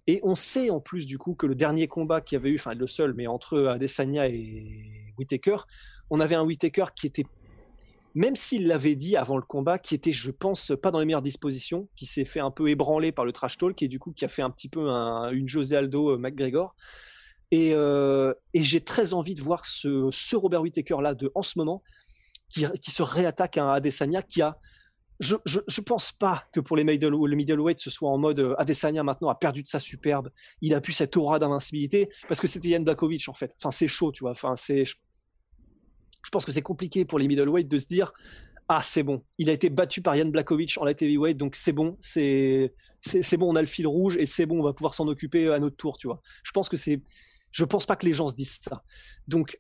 [SPEAKER 2] Et on sait en plus du coup que le dernier combat qu'il y avait eu, enfin le seul, mais entre Adesanya et Whittaker, on avait un Whittaker qui était, même s'il l'avait dit avant le combat, qui était, je pense, pas dans les meilleures dispositions, qui s'est fait un peu ébranler par le trash talk et du coup qui a fait un petit peu un- une José Aldo euh, McGregor. Et, euh, et j'ai très envie de voir ce, Robert Whittaker là en ce moment qui, se réattaque à un Adesanya qui a je, je, pense pas que pour les middle, le middleweight ce soit en mode euh, Adesanya maintenant a perdu de sa superbe, il a pu cette aura d'invincibilité parce que c'était Yann Blakovic en fait. Enfin c'est chaud tu vois. Enfin c'est je, pense que c'est compliqué pour les middleweight de se dire ah c'est bon, il a été battu par Yann Blakovic en light heavyweight donc c'est bon, c'est c'est bon, on a le fil rouge et c'est bon, on va pouvoir s'en occuper à notre tour tu vois. Je pense que c'est je pense pas que les gens se disent ça. Donc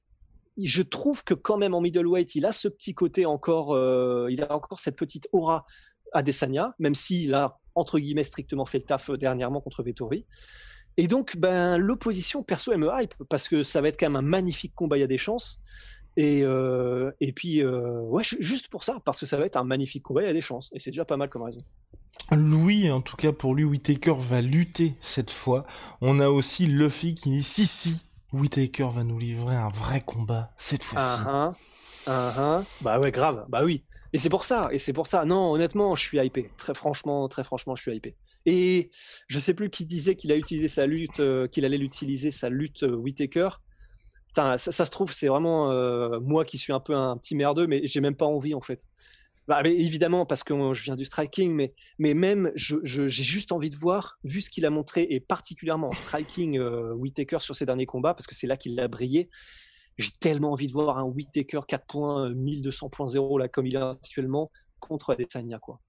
[SPEAKER 2] je trouve que quand même en middleweight, il a ce petit côté encore, euh, il a encore cette petite aura à Desania, même s'il a entre guillemets strictement fait le taf euh, dernièrement contre Vettori. Et donc, ben l'opposition perso elle me hype parce que ça va être quand même un magnifique combat, il y a des chances. Et, euh, puis, ouais, ju- juste pour ça, parce que ça va être un magnifique combat, il y a des chances. Et c'est déjà pas mal comme raison.
[SPEAKER 1] Louis, en tout cas pour lui, Whitaker va lutter cette fois. On a aussi Luffy qui dit si si, Whitaker va nous livrer un vrai combat cette fois-ci.
[SPEAKER 2] Ah, ah, ah, ah. Bah ouais, grave. Bah oui. Et c'est pour ça. Et c'est pour ça. Non, honnêtement, je suis hypé. Très franchement, très franchement, je suis hypé. Et je sais plus qui disait qu'il a utilisé sa lutte, euh, qu'il allait l'utiliser sa lutte euh, Whitaker. Ça se trouve, c'est vraiment euh, moi qui suis un peu un petit merdeux, mais j'ai même pas envie en fait. Bah, mais évidemment, parce que je viens du striking, mais, mais même, je- je- j'ai juste envie de voir, vu ce qu'il a montré, et particulièrement en striking euh, Whittaker sur ses derniers combats, parce que c'est là qu'il a brillé. J'ai tellement envie de voir un Whittaker 4 points, euh, 1200.0, là, comme il est actuellement, contre Adesanya, quoi.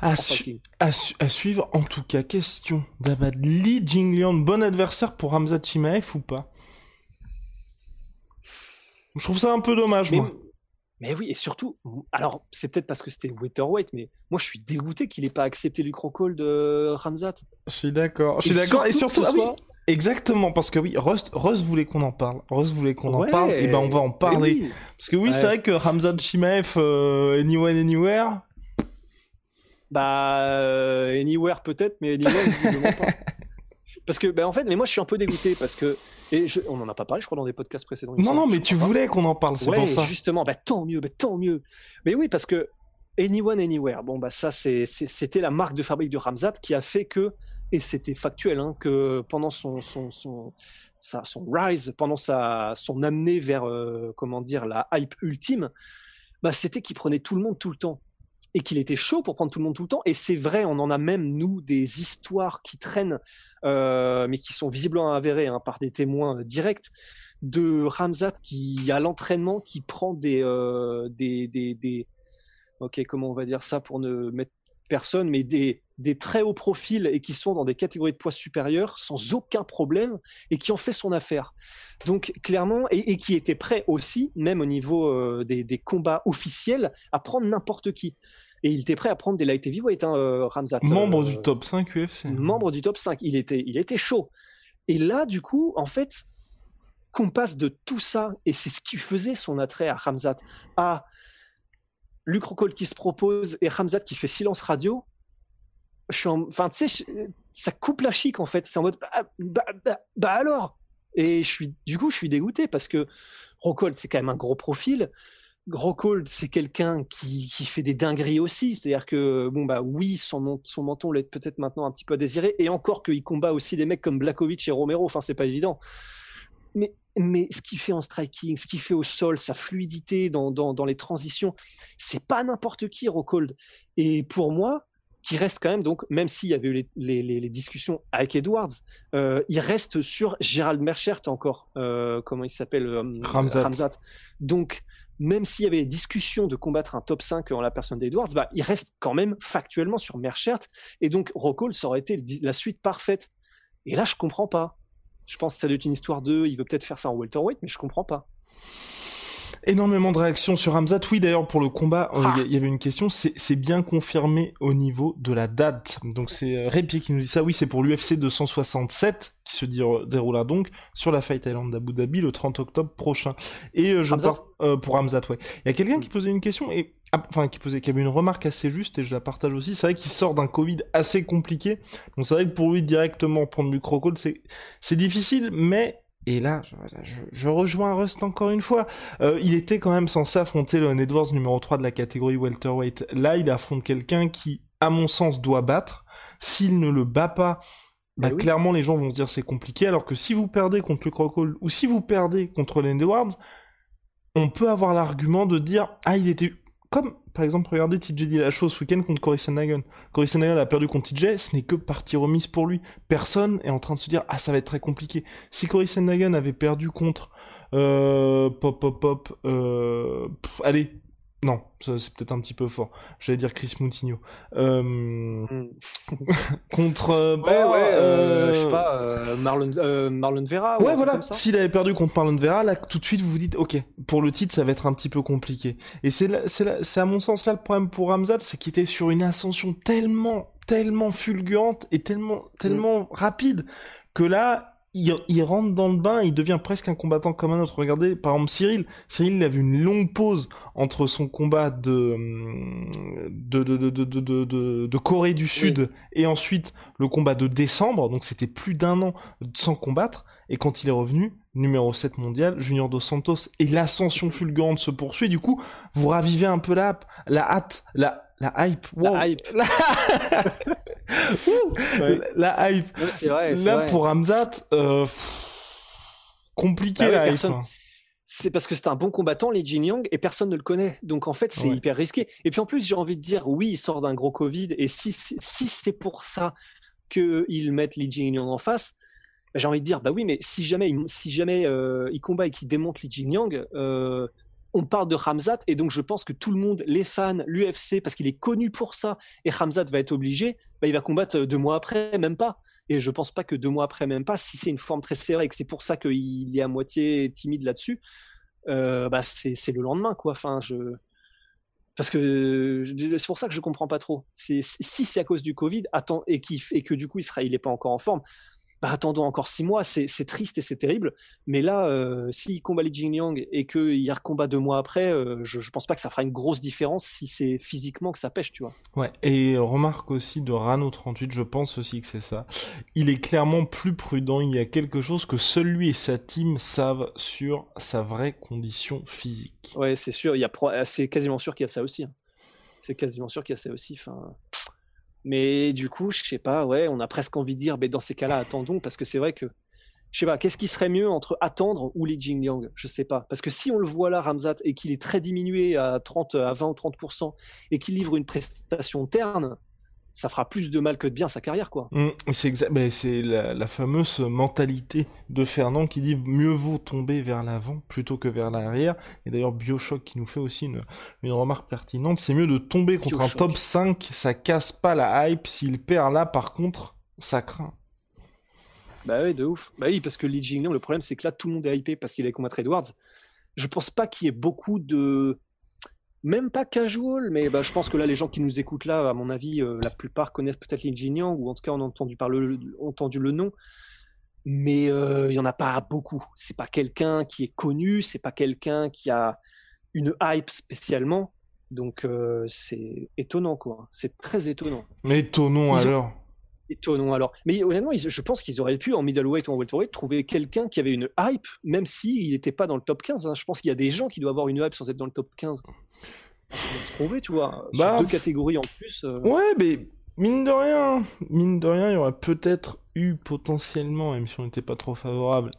[SPEAKER 1] À,
[SPEAKER 2] En
[SPEAKER 1] su-
[SPEAKER 2] striking.
[SPEAKER 1] à su- à suivre, en tout cas, question d'Abad Lee Jingliang, bon adversaire pour Hamza Chimaev ou pas? Je trouve ça un peu dommage,
[SPEAKER 2] mais,
[SPEAKER 1] moi.
[SPEAKER 2] Mais oui, et surtout, alors c'est peut-être parce que c'était welterweight, mais moi je suis dégoûté qu'il n'ait pas accepté le crocol de Ramzat.
[SPEAKER 1] Je suis d'accord. Je suis d'accord. Et surtout, ah oui, exactement, parce que oui, Rust, Rust voulait qu'on en parle. Rust voulait qu'on en parle. Et ben on va en parler. Parce que oui, c'est vrai que Ramzat Chimaev, euh, Anywhere Anywhere.
[SPEAKER 2] Bah, euh, Anywhere peut-être, mais Anywhere visiblement pas. (laughs) Parce que, ben en fait, mais moi je suis un peu dégoûté parce que et on n'en a pas parlé, je crois, dans des podcasts précédents.
[SPEAKER 1] Non, non, mais tu voulais qu'on en parle, c'est pour ça.
[SPEAKER 2] justement, bah, tant mieux, bah, tant mieux. Mais oui, parce que Anyone Anywhere, bon, bah, ça, c'était la marque de fabrique de Ramzat qui a fait que, et c'était factuel, hein, que pendant son, son, son, son rise, pendant sa, son amenée vers, euh, comment dire, la hype ultime, bah, c'était qu'il prenait tout le monde tout le temps et qu'il était chaud pour prendre tout le monde tout le temps. Et c'est vrai, on en a même, nous, des histoires qui traînent, euh, mais qui sont visiblement avérées hein, par des témoins directs, de Ramzat qui, à l'entraînement, qui prend des, euh, des, des, des, ok, comment on va dire ça pour ne mettre personne, mais des, des très hauts profils et qui sont dans des catégories de poids supérieures sans aucun problème et qui ont fait son affaire. Donc clairement, et, qui était prêt aussi, même au niveau euh, des, des, combats officiels, à prendre n'importe qui. Et il était prêt à prendre des light heavyweight, hein, euh, Ramzat.
[SPEAKER 1] Membre euh, du top 5 UFC.
[SPEAKER 2] Membre du top 5. Il était, il était chaud. Et là, du coup, en fait, qu'on passe de tout ça, et c'est ce qui faisait son attrait à Ramzat, à Luc Rockhold qui se propose et Ramzat qui fait silence radio, sais, ça coupe la chic en fait. C'est en mode, bah, bah, bah, bah, alors. Et je suis, du coup, je suis dégoûté parce que Rockhold, c'est quand même un gros profil. Rockhold, c'est quelqu'un qui, qui, fait des dingueries aussi. C'est-à-dire que, bon, bah oui, son, son menton l'est peut-être maintenant un petit peu désiré. Et encore qu'il combat aussi des mecs comme Blakovic et Romero. Enfin, c'est pas évident. Mais mais ce qu'il fait en striking, ce qu'il fait au sol, sa fluidité dans, dans, les transitions, c'est pas n'importe qui, Rockhold. Et pour moi, qui reste quand même, donc, même s'il y avait eu les, les, discussions avec Edwards, euh, il reste sur Gérald Merchert encore, euh, comment il s'appelle euh,
[SPEAKER 1] Ramzat.
[SPEAKER 2] Donc, même s'il y avait les discussions de combattre un top 5 en la personne d'Edwards, bah, il reste quand même factuellement sur Merchert. Et donc, Rockhold, ça aurait été la suite parfaite. Et là, je comprends pas. Je pense que ça doit être une histoire de, il veut peut-être faire ça en welterweight, mais je comprends pas.
[SPEAKER 1] Énormément de réactions sur Hamzat. Oui, d'ailleurs, pour le combat, euh, ah. il y avait une question. C'est bien confirmé au niveau de la date. Donc c'est euh, Répier qui nous dit ça. Oui, c'est pour l'UFC 267 qui se déroulera donc sur la Fight Island d'Abu Dhabi le 30 octobre prochain. Et euh, je pars pour Hamzat, ouais. Il y a quelqu'un qui posait une question et ah, enfin qui posait qui avait une remarque assez juste et je la partage aussi. C'est vrai qu'il sort d'un Covid assez compliqué. Donc c'est vrai que pour lui directement prendre du crocodile, c'est c'est difficile, mais et là, je, rejoins Rust encore une fois. Euh, il était quand même censé affronter le Edwards numéro 3 de la catégorie welterweight. Là, il affronte quelqu'un qui, à mon sens, doit battre. S'il ne le bat pas, bah, bah clairement, les gens vont se dire c'est compliqué. Alors que si vous perdez contre le Crocodile ou si vous perdez contre le Edwards, on peut avoir l'argument de dire ah il était comme par exemple, regardez TJ dit la chose ce week-end contre Cory Sandhagen. Cory Sandhagen a perdu contre TJ, ce n'est que partie remise pour lui. Personne est en train de se dire, ah, ça va être très compliqué. Si Cory Sandhagen avait perdu contre, euh, pop, pop, pop, euh, allez, non, c'est peut-être un petit peu fort. J'allais dire Chris Moutinho. Euh... (laughs) Contre. Euh,
[SPEAKER 2] ouais, ouais, euh, je sais pas, Marlon, Marlon Vera.
[SPEAKER 1] Ouais, voilà. S'il avait perdu contre Marlon Vera, là, tout de suite, vous vous dites, ok, pour le titre, ça va être un petit peu compliqué. Et c'est, c'est, à mon sens là le problème pour Ramzat, c'est qu'il était sur une ascension tellement, tellement fulgurante et tellement, tellement hmm. rapide que là, il, rentre dans le bain, il devient presque un combattant comme un autre. Regardez, par exemple, Cyril. Cyril, il avait une longue pause entre son combat de de de de de de, de, Corée du Sud et ensuite le combat de décembre. Donc c'était plus d'un an sans combattre. Et quand il est revenu, numéro 7 mondial, Junior Dos Santos, et l'ascension fulgurante se poursuit. Du coup, vous ravivez un peu la, la hâte, la la hype.
[SPEAKER 2] La hype.
[SPEAKER 1] La, (laughs) hype.
[SPEAKER 2] c'est vrai.
[SPEAKER 1] Là,
[SPEAKER 2] vrai.
[SPEAKER 1] pour Hamzat, euh, compliqué bah la hype. Hein.
[SPEAKER 2] C'est parce que c'est un bon combattant, Lee Jin Yang, et personne ne le connaît. Donc en fait, c'est hyper risqué. Et puis en plus, j'ai envie de dire, oui, il sort d'un gros Covid, et si, si c'est pour ça qu'ils mettent Lee Jin Yang en face, bah, j'ai envie de dire, bah oui, mais si jamais, si jamais euh, il combat et qu'il démonte Lee Jin Yang, euh, on parle de Ramzat et donc je pense que tout le monde, les fans, l'UFC, parce qu'il est connu pour ça et Ramzat va être obligé, bah, il va combattre deux mois après, même pas. Et je pense pas que deux mois après, même pas, si c'est une forme très serrée et que c'est pour ça qu'il est à moitié timide là-dessus, euh, bah c'est le lendemain, quoi. Parce que c'est pour ça que je comprends pas trop. Si c'est à cause du Covid, attends, et, et que du coup il sera, il pas encore en forme, bah, attendons encore six mois, c'est triste et c'est terrible. Mais là, euh, s'il combat Li Jingliang et qu'il y a un combat deux mois après, euh, je, je pense pas que ça fera une grosse différence si c'est physiquement que ça pêche, tu vois.
[SPEAKER 1] Ouais, et remarque aussi de Rano38, je pense aussi que c'est ça. Il est clairement plus prudent, il y a quelque chose que seul lui et sa team savent sur sa vraie condition physique.
[SPEAKER 2] Ouais, c'est sûr, il y a c'est quasiment sûr qu'il y a ça aussi. Hein. C'est quasiment sûr qu'il y a ça aussi. Enfin, mais du coup, je sais pas, ouais, on a presque envie de dire, mais dans ces cas-là, attendons, parce que c'est vrai que, je sais pas, qu'est-ce qui serait mieux entre attendre ou Li Jingliang Je sais pas. Parce que si on le voit là, Ramzat, et qu'il est très diminué à 30, à 20 ou 30%, et qu'il livre une prestation terne, ça fera plus de mal que de bien sa carrière, quoi.
[SPEAKER 1] Mmh, c'est exact, c'est la, fameuse mentalité de Fernand qui dit mieux vaut tomber vers l'avant plutôt que vers l'arrière. Et d'ailleurs, Bioshock qui nous fait aussi une, une remarque pertinente, c'est mieux de tomber contre un top 5, ça casse pas la hype. S'il perd là, par contre, ça craint.
[SPEAKER 2] Bah oui, de ouf. Bah oui, parce que Lee Jingliang, le problème, c'est que là, tout le monde est hypé parce qu'il est combattre Edwards. Je pense pas qu'il y ait beaucoup de même pas casual, mais bah, je pense que là, les gens qui nous écoutent là, à mon avis, euh, la plupart connaissent peut-être Lin ou en tout cas, on a entendu, parler, le, entendu le nom, mais euh, il y en a pas beaucoup. C'est pas quelqu'un qui est connu, c'est pas quelqu'un qui a une hype spécialement, donc euh, c'est étonnant, quoi. C'est très étonnant.
[SPEAKER 1] Mais étonnant alors.
[SPEAKER 2] Étonnant alors. Mais honnêtement, je pense qu'ils auraient pu en middleweight ou en welterweight trouver quelqu'un qui avait une hype, même s'il n'était pas dans le top 15. Hein. Je pense qu'il y a des gens qui doivent avoir une hype sans être dans le top 15. Trouver, tu vois, bah, sur deux catégories en plus. Euh.
[SPEAKER 1] Ouais, mais mine de rien, mine de rien, il y aurait peut-être eu potentiellement, même si on n'était pas trop favorable,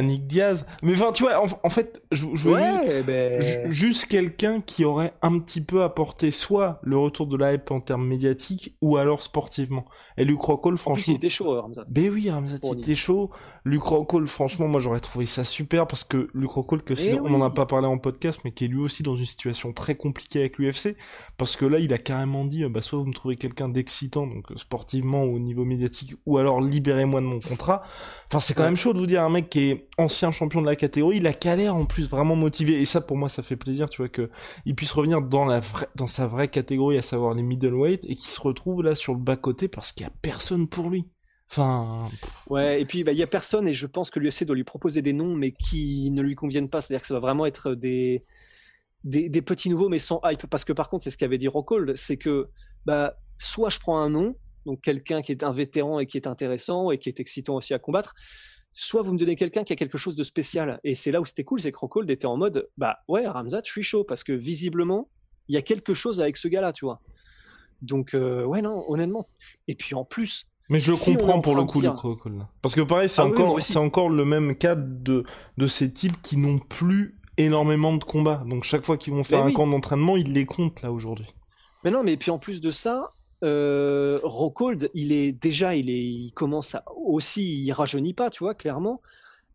[SPEAKER 1] Nick Diaz. Mais enfin, tu vois, en, fait, je, je veux ben... juste quelqu'un qui aurait un petit peu apporté soit le retour de la hype en termes médiatiques ou alors sportivement. Et Luke Rockhold, franchement.
[SPEAKER 2] il était chaud, Ramzat.
[SPEAKER 1] Ben oui, Ramzat, il était chaud. Luke Rockhold, franchement, moi j'aurais trouvé ça super parce que Luke Rockhold, que eh on en a pas parlé en podcast, mais qui est lui aussi dans une situation très compliquée avec l'UFC, parce que là, il a carrément dit, bah, soit vous me trouvez quelqu'un d'excitant, donc sportivement ou au niveau médiatique, ou alors libérez-moi de mon contrat. Enfin, c'est quand même chaud de vous dire un mec qui est ancien champion de la catégorie, il a qu'à l'air en plus vraiment motivé. Et ça, pour moi, ça fait plaisir, tu vois, que il puisse revenir dans la dans sa vraie catégorie, à savoir les middleweight, et qu'il se retrouve là sur le bas côté parce qu'il y a personne pour lui. Enfin.
[SPEAKER 2] Ouais, et puis bah, il y a personne, et je pense que l'UFC doit lui proposer des noms, mais qui ne lui conviennent pas. C'est-à-dire que ça va vraiment être des, des, petits nouveaux, mais sans hype. Parce que par contre, c'est ce qu'avait dit Rockhold, c'est que bah, soit je prends un nom, donc quelqu'un qui est un vétéran et qui est intéressant et qui est excitant aussi à combattre, soit vous me donnez quelqu'un qui a quelque chose de spécial. Et c'est là où c'était cool, c'est que Rockhold était en mode, bah ouais, Ramzat, je suis chaud, parce que visiblement, il y a quelque chose avec ce gars-là, tu vois. Donc, euh, ouais, non, honnêtement. Et puis en plus.
[SPEAKER 1] Mais je comprends pour le coup, le Rockhold. Parce que pareil, c'est ah encore, c'est encore le même cas de, de ces types qui n'ont plus énormément de combats. Donc chaque fois qu'ils vont faire un camp d'entraînement, ils les comptent là aujourd'hui.
[SPEAKER 2] Mais non, mais puis en plus de ça, euh, Rockhold, il est déjà, il commence à aussi, il rajeunit pas, tu vois, clairement.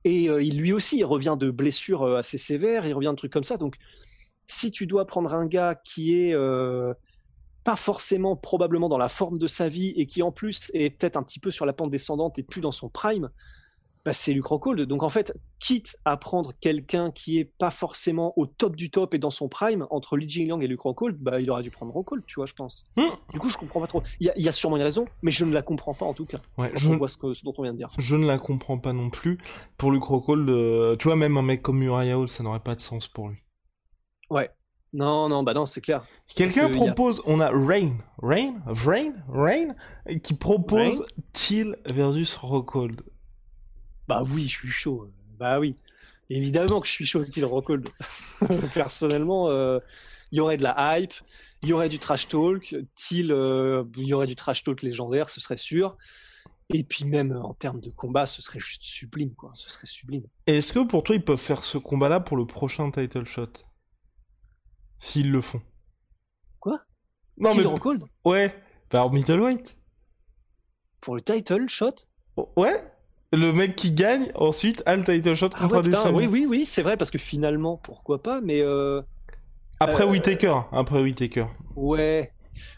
[SPEAKER 2] Et euh, lui aussi, il revient de blessures euh, assez sévères, il revient de trucs comme ça. Donc, si tu dois prendre un gars qui est euh, pas forcément probablement dans la forme de sa vie et qui en plus est peut-être un petit peu sur la pente descendante et plus dans son prime, bah, c'est Luke Rockhold. Donc en fait, quitte à prendre quelqu'un qui est pas forcément au top du top et dans son prime, entre Li Jingliang et Luke Rockhold, bah, il aurait dû prendre Rockhold, tu vois, je pense. Hmm. Du coup, je comprends pas trop. Il y, a sûrement une raison, mais je ne la comprends pas en tout cas.
[SPEAKER 1] Ouais, je
[SPEAKER 2] vois ce, dont on vient de dire.
[SPEAKER 1] Je ne la comprends pas non plus. Pour Luke Rockhold, euh, tu vois, même un mec comme Uriah Hall, ça n'aurait pas de sens pour lui.
[SPEAKER 2] Ouais. Non, non, bah non, c'est clair.
[SPEAKER 1] Quelqu'un propose, on a Rain, Rain, Rain, Rain, qui propose Till versus Rockhold.
[SPEAKER 2] Bah oui, je suis chaud. Bah oui. Évidemment que je suis chaud, Till Rockhold. (laughs) Personnellement, euh, il y aurait de la hype, il y aurait du trash talk, Till, euh, il y aurait du trash talk légendaire, ce serait sûr. Et puis même en termes de combat, ce serait juste sublime, quoi. Ce serait sublime.
[SPEAKER 1] Est-ce que pour toi, ils peuvent faire ce combat-là pour le prochain title shot? S'ils le font.
[SPEAKER 2] Quoi? Non mais Rockhold?
[SPEAKER 1] Ouais, par middleweight.
[SPEAKER 2] Pour le title shot?
[SPEAKER 1] Ouais le mec qui gagne ensuite a le title shot ah contre
[SPEAKER 2] ah Oui, oui, oui, c'est vrai parce que finalement, pourquoi pas, mais. Euh...
[SPEAKER 1] Après euh... Whitaker, après Whitaker.
[SPEAKER 2] Ouais.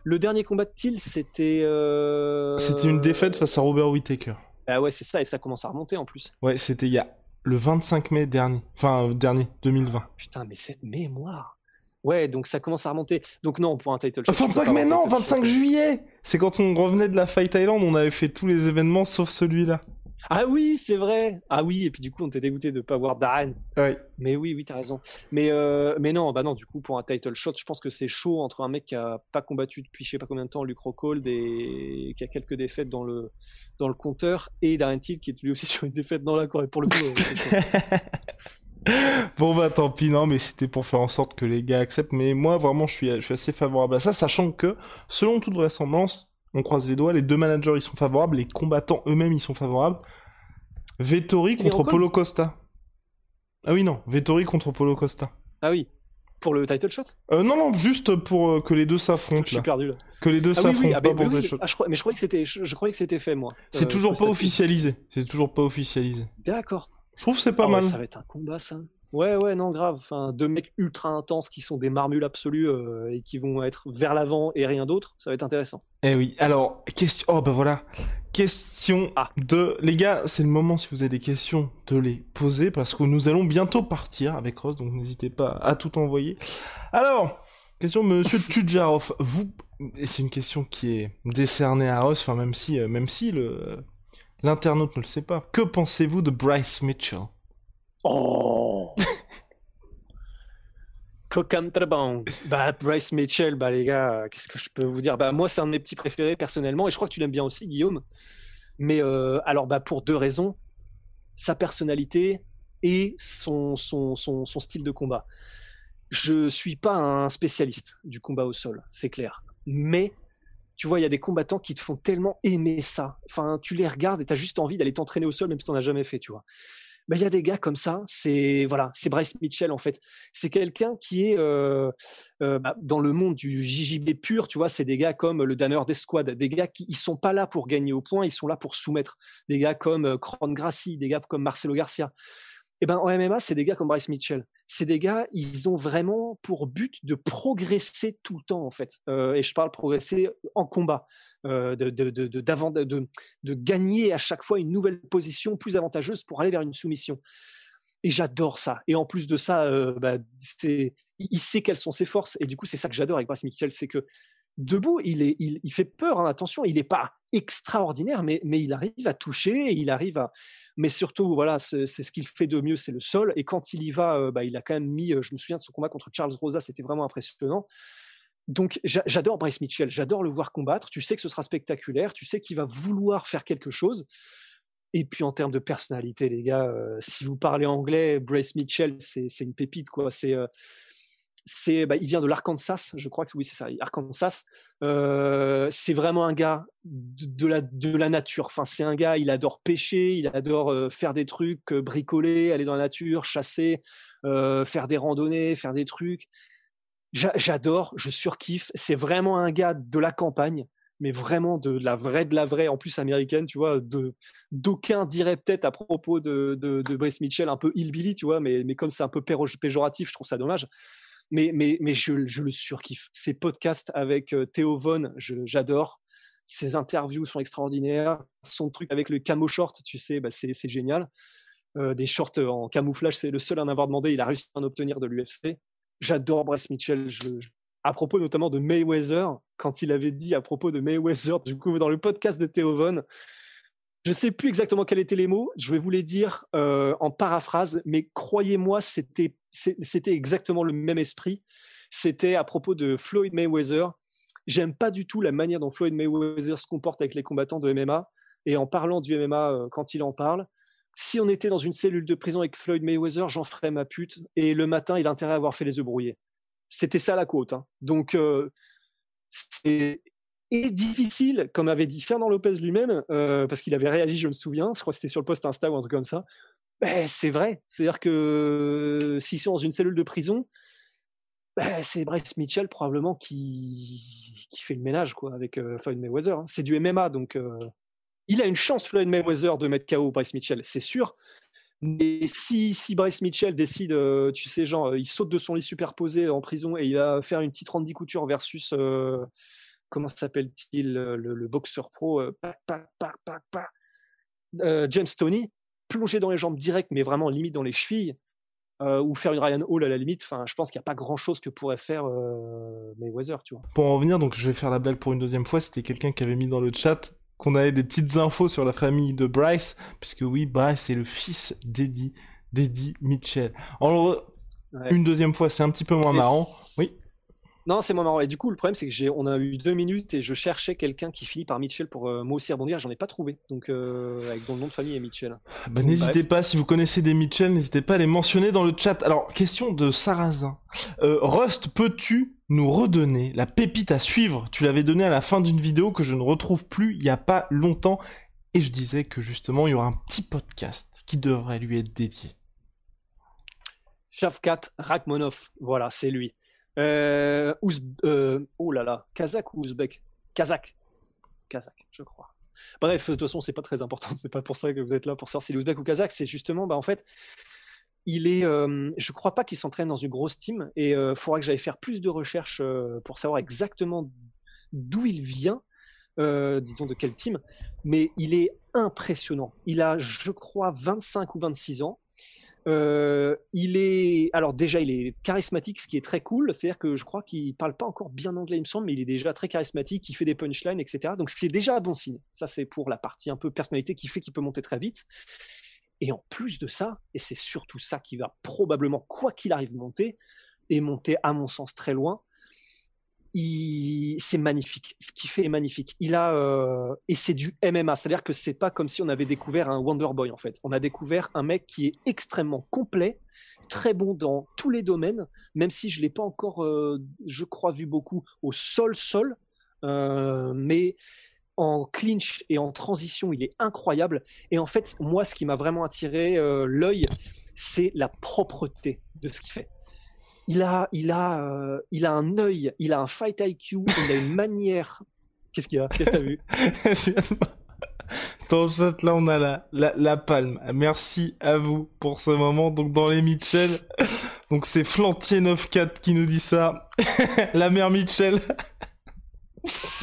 [SPEAKER 2] Le dernier combat de Till, c'était. Euh...
[SPEAKER 1] C'était une défaite face à Robert Whitaker.
[SPEAKER 2] Ah ouais, c'est ça, et ça commence à remonter en plus.
[SPEAKER 1] Ouais, c'était il y a le 25 mai dernier. Enfin, dernier, 2020.
[SPEAKER 2] Putain, mais cette mémoire. Ouais, donc ça commence à remonter. Donc non, pour un title shot.
[SPEAKER 1] 25 mai, non, 25 juillet C'est quand on revenait de la Fight Island, on avait fait tous les événements sauf celui-là.
[SPEAKER 2] Ah oui, c'est vrai. Ah oui, et puis du coup, on était dégoûté de pas voir Darren.
[SPEAKER 1] Oui.
[SPEAKER 2] Mais oui, oui, t'as raison. Mais euh, mais non, bah non. Du coup, pour un title shot, je pense que c'est chaud entre un mec qui a pas combattu depuis je sais pas combien de temps, Luke Rockhold, et qui a quelques défaites dans le dans le compteur, et Darren Till qui est lui aussi (laughs) sur une défaite dans la cour. Et pour le coup. (laughs)
[SPEAKER 1] bon bah tant pis non mais c'était pour faire en sorte que les gars acceptent mais moi vraiment je suis je suis assez favorable à ça sachant que selon toute vraisemblance on croise les doigts les deux managers ils sont favorables les combattants eux-mêmes ils sont favorables Vettori contre Polo Costa ah oui non Vettori contre Polo Costa
[SPEAKER 2] ah oui pour le title shot?
[SPEAKER 1] Euh, Non, non, juste pour euh, que les deux s'affrontent.
[SPEAKER 2] Je suis perdu là.
[SPEAKER 1] Que les deux
[SPEAKER 2] ah,
[SPEAKER 1] s'affrontent,
[SPEAKER 2] oui, oui. Ah,
[SPEAKER 1] pas
[SPEAKER 2] mais,
[SPEAKER 1] pour
[SPEAKER 2] oui,
[SPEAKER 1] le title shot.
[SPEAKER 2] Ah, je crois... Mais je croyais que c'était, je, je croyais que c'était fait moi.
[SPEAKER 1] C'est
[SPEAKER 2] Euh,
[SPEAKER 1] toujours pas officialisé. C'est toujours pas officialisé.
[SPEAKER 2] D'accord.
[SPEAKER 1] Je trouve que c'est pas
[SPEAKER 2] Ah ouais,
[SPEAKER 1] mal.
[SPEAKER 2] ça va être un combat, ça. Ouais, ouais, non, grave. Enfin, deux mecs ultra intenses qui sont des marmules absolues euh, et qui vont être vers l'avant et rien d'autre. Ça va être intéressant.
[SPEAKER 1] Eh oui. Alors, question. Oh bah voilà. Question
[SPEAKER 2] Ah.
[SPEAKER 1] de les gars. C'est le moment si vous avez des questions de les poser parce que nous allons bientôt partir avec Rose, donc n'hésitez pas à tout envoyer. Alors, question de Monsieur (laughs) Tudjarov. Vous, et c'est une question qui est décernée à Rose. Enfin, même si, euh, même si le l'internaute ne le sait pas. Que pensez-vous de Bryce Mitchell?
[SPEAKER 2] Oh (laughs) Cocam Trabang. Bah, Bryce Mitchell, bah, les gars, qu'est-ce que je peux vous dire? Bah, moi, c'est un de mes petits préférés personnellement, et je crois que tu l'aimes bien aussi, Guillaume. Mais euh, alors, bah, pour deux raisons sa personnalité et son, son, son, style de combat. Je suis pas un spécialiste du combat au sol, c'est clair. Mais tu vois, il y a des combattants qui te font tellement aimer ça. Enfin, tu les regardes et tu as juste envie d'aller t'entraîner au sol, même si tu n'en as jamais fait, tu vois. Ben, il y a des gars comme ça, c'est voilà, c'est Bryce Mitchell en fait. C'est quelqu'un qui est euh, euh, bah, dans le monde du JJB pur, tu vois. C'est des gars comme le Danner d'Esquad, des gars qui ils sont pas là pour gagner au point, ils sont là pour soumettre. Des gars comme euh, Kron Gracie, des gars comme Marcelo Garcia. Et ben en MMA, c'est des gars comme Bryce Mitchell. C'est des gars, ils ont vraiment pour but de progresser tout le temps en fait. Euh, et je parle progresser en combat, euh, de, gagner à chaque fois une nouvelle position plus avantageuse pour aller vers une soumission. Et j'adore ça. Et en plus de ça, euh, bah, il sait quelles sont ses forces. Et du coup, c'est ça que j'adore avec Bryce Mitchell, c'est que debout, il fait peur. hein, attention, il n'est pas extraordinaire, mais, mais il arrive à toucher, il arrive à. Mais surtout, voilà, c'est ce qu'il fait de mieux, c'est le sol. Et quand il y va, euh, bah, il a quand même mis. euh, Je me souviens de son combat contre Charles Rosa, c'était vraiment impressionnant. Donc j'a- j'adore Bryce Mitchell, j'adore le voir combattre. Tu sais que ce sera spectaculaire, tu sais qu'il va vouloir faire quelque chose. Et puis en termes de personnalité, les gars, euh, si vous parlez anglais, Bryce Mitchell, c'est une pépite, quoi. C'est c'est, bah, il vient de l'Arkansas, je crois que oui, c'est ça, Arkansas. Euh, c'est vraiment un gars de, la, nature. Enfin, c'est un gars, il adore pêcher, il adore euh, faire des trucs, euh, bricoler, aller dans la nature, chasser, faire des randonnées, faire des trucs. J'a- J'adore, je surkiffe. C'est vraiment un gars de la campagne, mais vraiment de la vraie, de la vraie, en plus américaine, tu vois. D'aucuns diraient peut-être à propos de, de, Mitchell un peu hillbilly, tu vois, mais, mais comme c'est un peu péjoratif, je trouve ça dommage. Mais, mais, mais je, je le surkiffe. Ses podcasts avec euh, Theo Von, j'adore. Ses interviews sont extraordinaires. Son truc avec le camo short, tu sais, bah, c'est génial. Euh, des shorts en camouflage, c'est le seul à en avoir demandé. Il a réussi à en obtenir de l'UFC. J'adore Bryce Mitchell. À propos notamment de Mayweather, quand il avait dit à propos de Mayweather, du coup, dans le podcast de Theo Von, je sais plus exactement quels étaient les mots. Je vais vous les dire euh, en paraphrase, mais croyez-moi, c'était exactement le même esprit. C'était à propos de Floyd Mayweather. J'aime pas du tout la manière dont Floyd Mayweather se comporte avec les combattants de MMA. Et en parlant du MMA, euh, quand il en parle, si on était dans une cellule de prison avec Floyd Mayweather, j'en ferais ma pute. Et le matin, il a intérêt à avoir fait les œufs brouillés. C'était ça la quote. hein. Donc, euh, c'est et difficile, comme avait dit Fernand Lopez lui-même, euh, parce qu'il avait réagi, je me souviens, je crois que c'était sur le post Insta ou un truc comme ça. Ben, c'est vrai. C'est-à-dire que euh, s'ils sont dans une cellule de prison, ben, c'est Bryce Mitchell probablement qui, qui fait le ménage quoi, avec euh, Floyd Mayweather. hein. C'est du MMA, donc il a une chance, Floyd Mayweather, de mettre KO Bryce Mitchell, c'est sûr. Mais si, si Bryce Mitchell décide, tu sais, genre, il saute de son lit superposé en prison et il va faire une petite Randy Couture versus, comment s'appelle-t-il, euh, le, le boxeur pro, euh, euh, James Tony, plonger dans les jambes direct, mais vraiment limite dans les chevilles, euh, ou faire une Ryan Hall à la limite. Enfin, je pense qu'il n'y a pas grand chose que pourrait faire Mayweather, tu vois.
[SPEAKER 1] Pour en revenir, donc je vais faire la blague pour une deuxième fois. C'était quelqu'un qui avait mis dans le chat qu'on avait des petites infos sur la famille de Bryce, puisque oui, Bryce est le fils d'Eddie, d'Eddie Mitchell. Alors, une deuxième fois, c'est un petit peu moins marrant. Oui.
[SPEAKER 2] Non, c'est moins marrant. Et du coup, le problème, c'est que j'ai, on a eu deux minutes et je cherchais quelqu'un qui finit par Mitchell pour euh, moi aussi rebondir. J'en ai pas trouvé. Donc, euh, avec dont le nom de famille est Mitchell.
[SPEAKER 1] Bah, n'hésitez pas, si vous connaissez des Mitchell, n'hésitez pas à les mentionner dans le chat. Alors, question de Sarrazin. Euh, Rust, peux-tu nous redonner la pépite à suivre? Tu l'avais donné à la fin d'une vidéo que je ne retrouve plus il y a pas longtemps. Et je disais que justement, il y aura un petit podcast qui devrait lui être dédié.
[SPEAKER 2] Shavkat Rakhmonov, voilà, c'est lui. Euh, euh, oh là là, Kazakh ou Ouzbek? Kazakh. Kazakh, je crois. Bref, de toute façon, c'est pas très important. (laughs) C'est pas pour ça que vous êtes là pour savoir si l'Ouzbek ou Kazakh. C'est justement, bah, en fait, il est. Euh, je crois pas qu'il s'entraîne dans une grosse team et il faudra que j'aille faire plus de recherches pour savoir exactement d'où il vient. disons de quel team, mais il est impressionnant. Il a, je crois, 25 ou 26 ans. Euh, il est, alors déjà, il est charismatique, ce qui est très cool. C'est-à-dire que je crois qu'il parle pas encore bien anglais, il me semble, mais il est déjà très charismatique. Il fait des punchlines, etc. Donc c'est déjà un bon signe. Ça, c'est pour la partie un peu personnalité qui fait qu'il peut monter très vite. Et en plus de ça, et c'est surtout ça qui va probablement, quoi qu'il arrive, monter, et monter à mon sens très loin, c'est magnifique. Ce qu'il fait est magnifique. Il a euh, et c'est du MMA, c'est-à-dire que c'est pas comme si on avait découvert un Wonder Boy en fait. On a découvert un mec qui est extrêmement complet, très bon dans tous les domaines, même si je l'ai pas encore, euh, je crois, vu beaucoup au sol sol, euh, mais en clinch et en transition, il est incroyable. Et en fait, moi, ce qui m'a vraiment attiré l'œil, c'est la propreté de ce qu'il fait il a, il a, euh, il a un œil, il a un fight IQ, il a une manière. (laughs) Qu'est-ce qu'il y a? Qu'est-ce que t'as vu?
[SPEAKER 1] Dans le chat, là, on a la, la, la, palme. Merci à vous pour ce moment. Donc, dans les Mitchell, donc c'est Flantier94 qui nous dit ça. (laughs) la mère Mitchell. (laughs)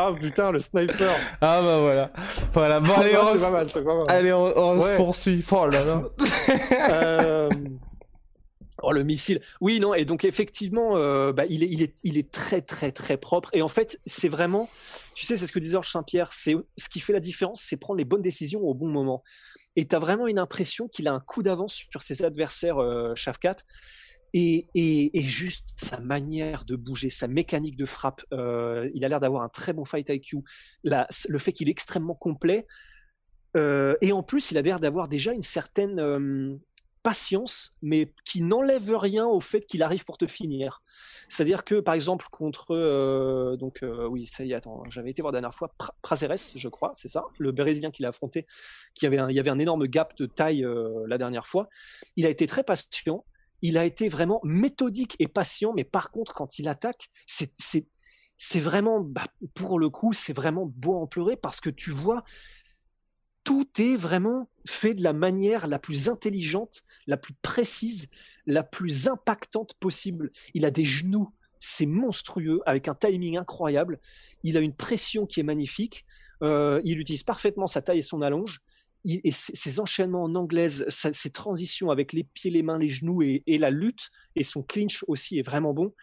[SPEAKER 2] ah putain, le sniper. (laughs)
[SPEAKER 1] Ah bah voilà. Voilà, bon allez, on, pas mal, allez, on, se poursuit. Oh là là. (laughs)
[SPEAKER 2] euh... Oh, le missile. Oui, non, et donc effectivement, euh, bah, il, est, il, est, il est très, très, très propre. Et en fait, c'est vraiment, tu sais, c'est ce que disait Georges Saint-Pierre, c'est ce qui fait la différence, c'est prendre les bonnes décisions au bon moment. Et tu as vraiment une impression qu'il a un coup d'avance sur ses adversaires, euh, Shafkat. Et, juste sa manière de bouger, sa mécanique de frappe, euh, il a l'air d'avoir un très bon fight IQ. Le fait qu'il est extrêmement complet, euh, et en plus, il a l'air d'avoir déjà une certaine euh, patience, mais qui n'enlève rien au fait qu'il arrive pour te finir. C'est-à-dire que, par exemple, contre, donc oui, ça y est, attends, j'avais été voir la dernière fois Prazeres, je crois, c'est ça, le Brésilien qu'il a affronté, qui il y avait un énorme gap de taille la dernière fois. Il a été très patient il a été vraiment méthodique et patient, mais par contre, quand il attaque, c'est, vraiment, bah, pour le coup, c'est vraiment beau en pleurer parce que tu vois, tout est vraiment fait de la manière la plus intelligente, la plus précise, la plus impactante possible. Il a des genoux, c'est monstrueux, avec un timing incroyable. Il a une pression qui est magnifique. Euh, il utilise parfaitement sa taille et son allonge et ses enchaînements en anglaise, ses transitions avec les pieds, les mains, les genoux et, la lutte, et son clinch aussi est vraiment bon.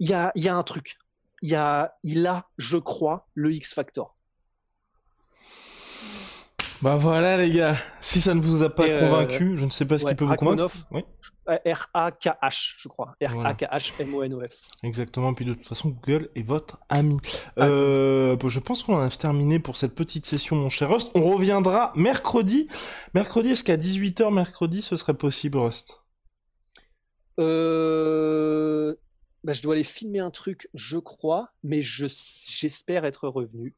[SPEAKER 2] Il y a, y a un truc. Il, y a, il a, je crois, le X Factor.
[SPEAKER 1] Bah voilà les gars, si ça ne vous a pas euh, convaincu, je ne sais pas ce qui peut vous convaincre. Oui.
[SPEAKER 2] R-A-K-H, je crois. R-A-K-H-M-O-N-O-F.
[SPEAKER 1] Exactement. Puis de toute façon, Google est votre ami. Euh, je pense qu'on a terminé pour cette petite session, mon cher Rust. On reviendra mercredi. Mercredi, est-ce qu'à 18h mercredi, ce serait possible, Rust?
[SPEAKER 2] Euh... Bah, je dois aller filmer un truc, je crois, mais je j'espère être revenu.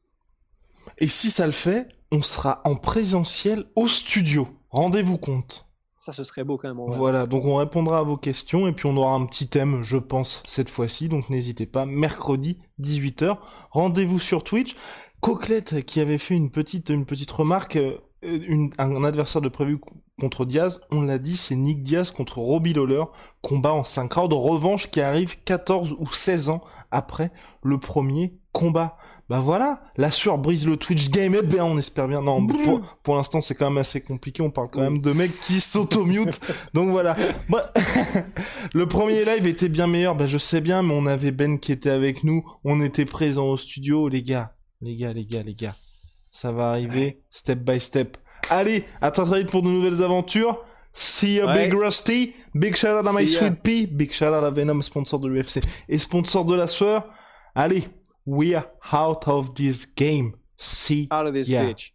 [SPEAKER 1] Et si ça le fait, on sera en présentiel au studio. Rendez-vous compte.
[SPEAKER 2] Ça, ce serait beau quand même.
[SPEAKER 1] Voilà, donc on répondra à vos questions et puis on aura un petit thème, je pense, cette fois-ci. Donc n'hésitez pas, mercredi 18h, rendez-vous sur Twitch. Coquelette qui avait fait une petite une petite remarque. Une, un adversaire de prévu contre Diaz, on l'a dit, c'est Nick Diaz contre Robbie Lawler, combat en 5 rounds, revanche qui arrive 14 ou 16 ans après le premier combat. Bah voilà, la sueur brise le Twitch game, eh bien on espère bien. Non, pour, pour l'instant c'est quand même assez compliqué, on parle quand même de mecs qui s'auto-mute. (laughs) Donc voilà. Bah, (laughs) le premier live était bien meilleur, bah je sais bien, mais on avait Ben qui était avec nous, on était présents au studio, les gars, les gars, les gars, les gars. Ça va arriver step by step. Allez, à très très vite pour de nouvelles aventures. See ya,
[SPEAKER 2] Ouais.
[SPEAKER 1] Big Rusty. Big shout out à My
[SPEAKER 2] ya.
[SPEAKER 1] Sweet Pea. Big shout out à Venom, sponsor de l'UFC. Et sponsor de la sueur. Allez, we are out of this game. See
[SPEAKER 2] Out of this
[SPEAKER 1] ya.
[SPEAKER 2] bitch.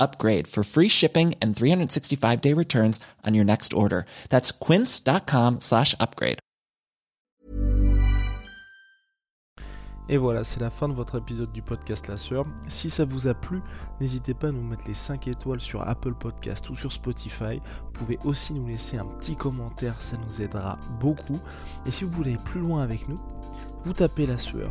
[SPEAKER 4] upgrade for free shipping and 365 day returns on your next order. That's quince.com slash upgrade.
[SPEAKER 5] Et voilà, c'est la fin de votre épisode du podcast La Sœur. Si ça vous a plu, n'hésitez pas à nous mettre les 5 étoiles sur Apple Podcast ou sur Spotify. Vous pouvez aussi nous laisser un petit commentaire, ça nous aidera beaucoup. Et si vous voulez aller plus loin avec nous, vous tapez La Sueur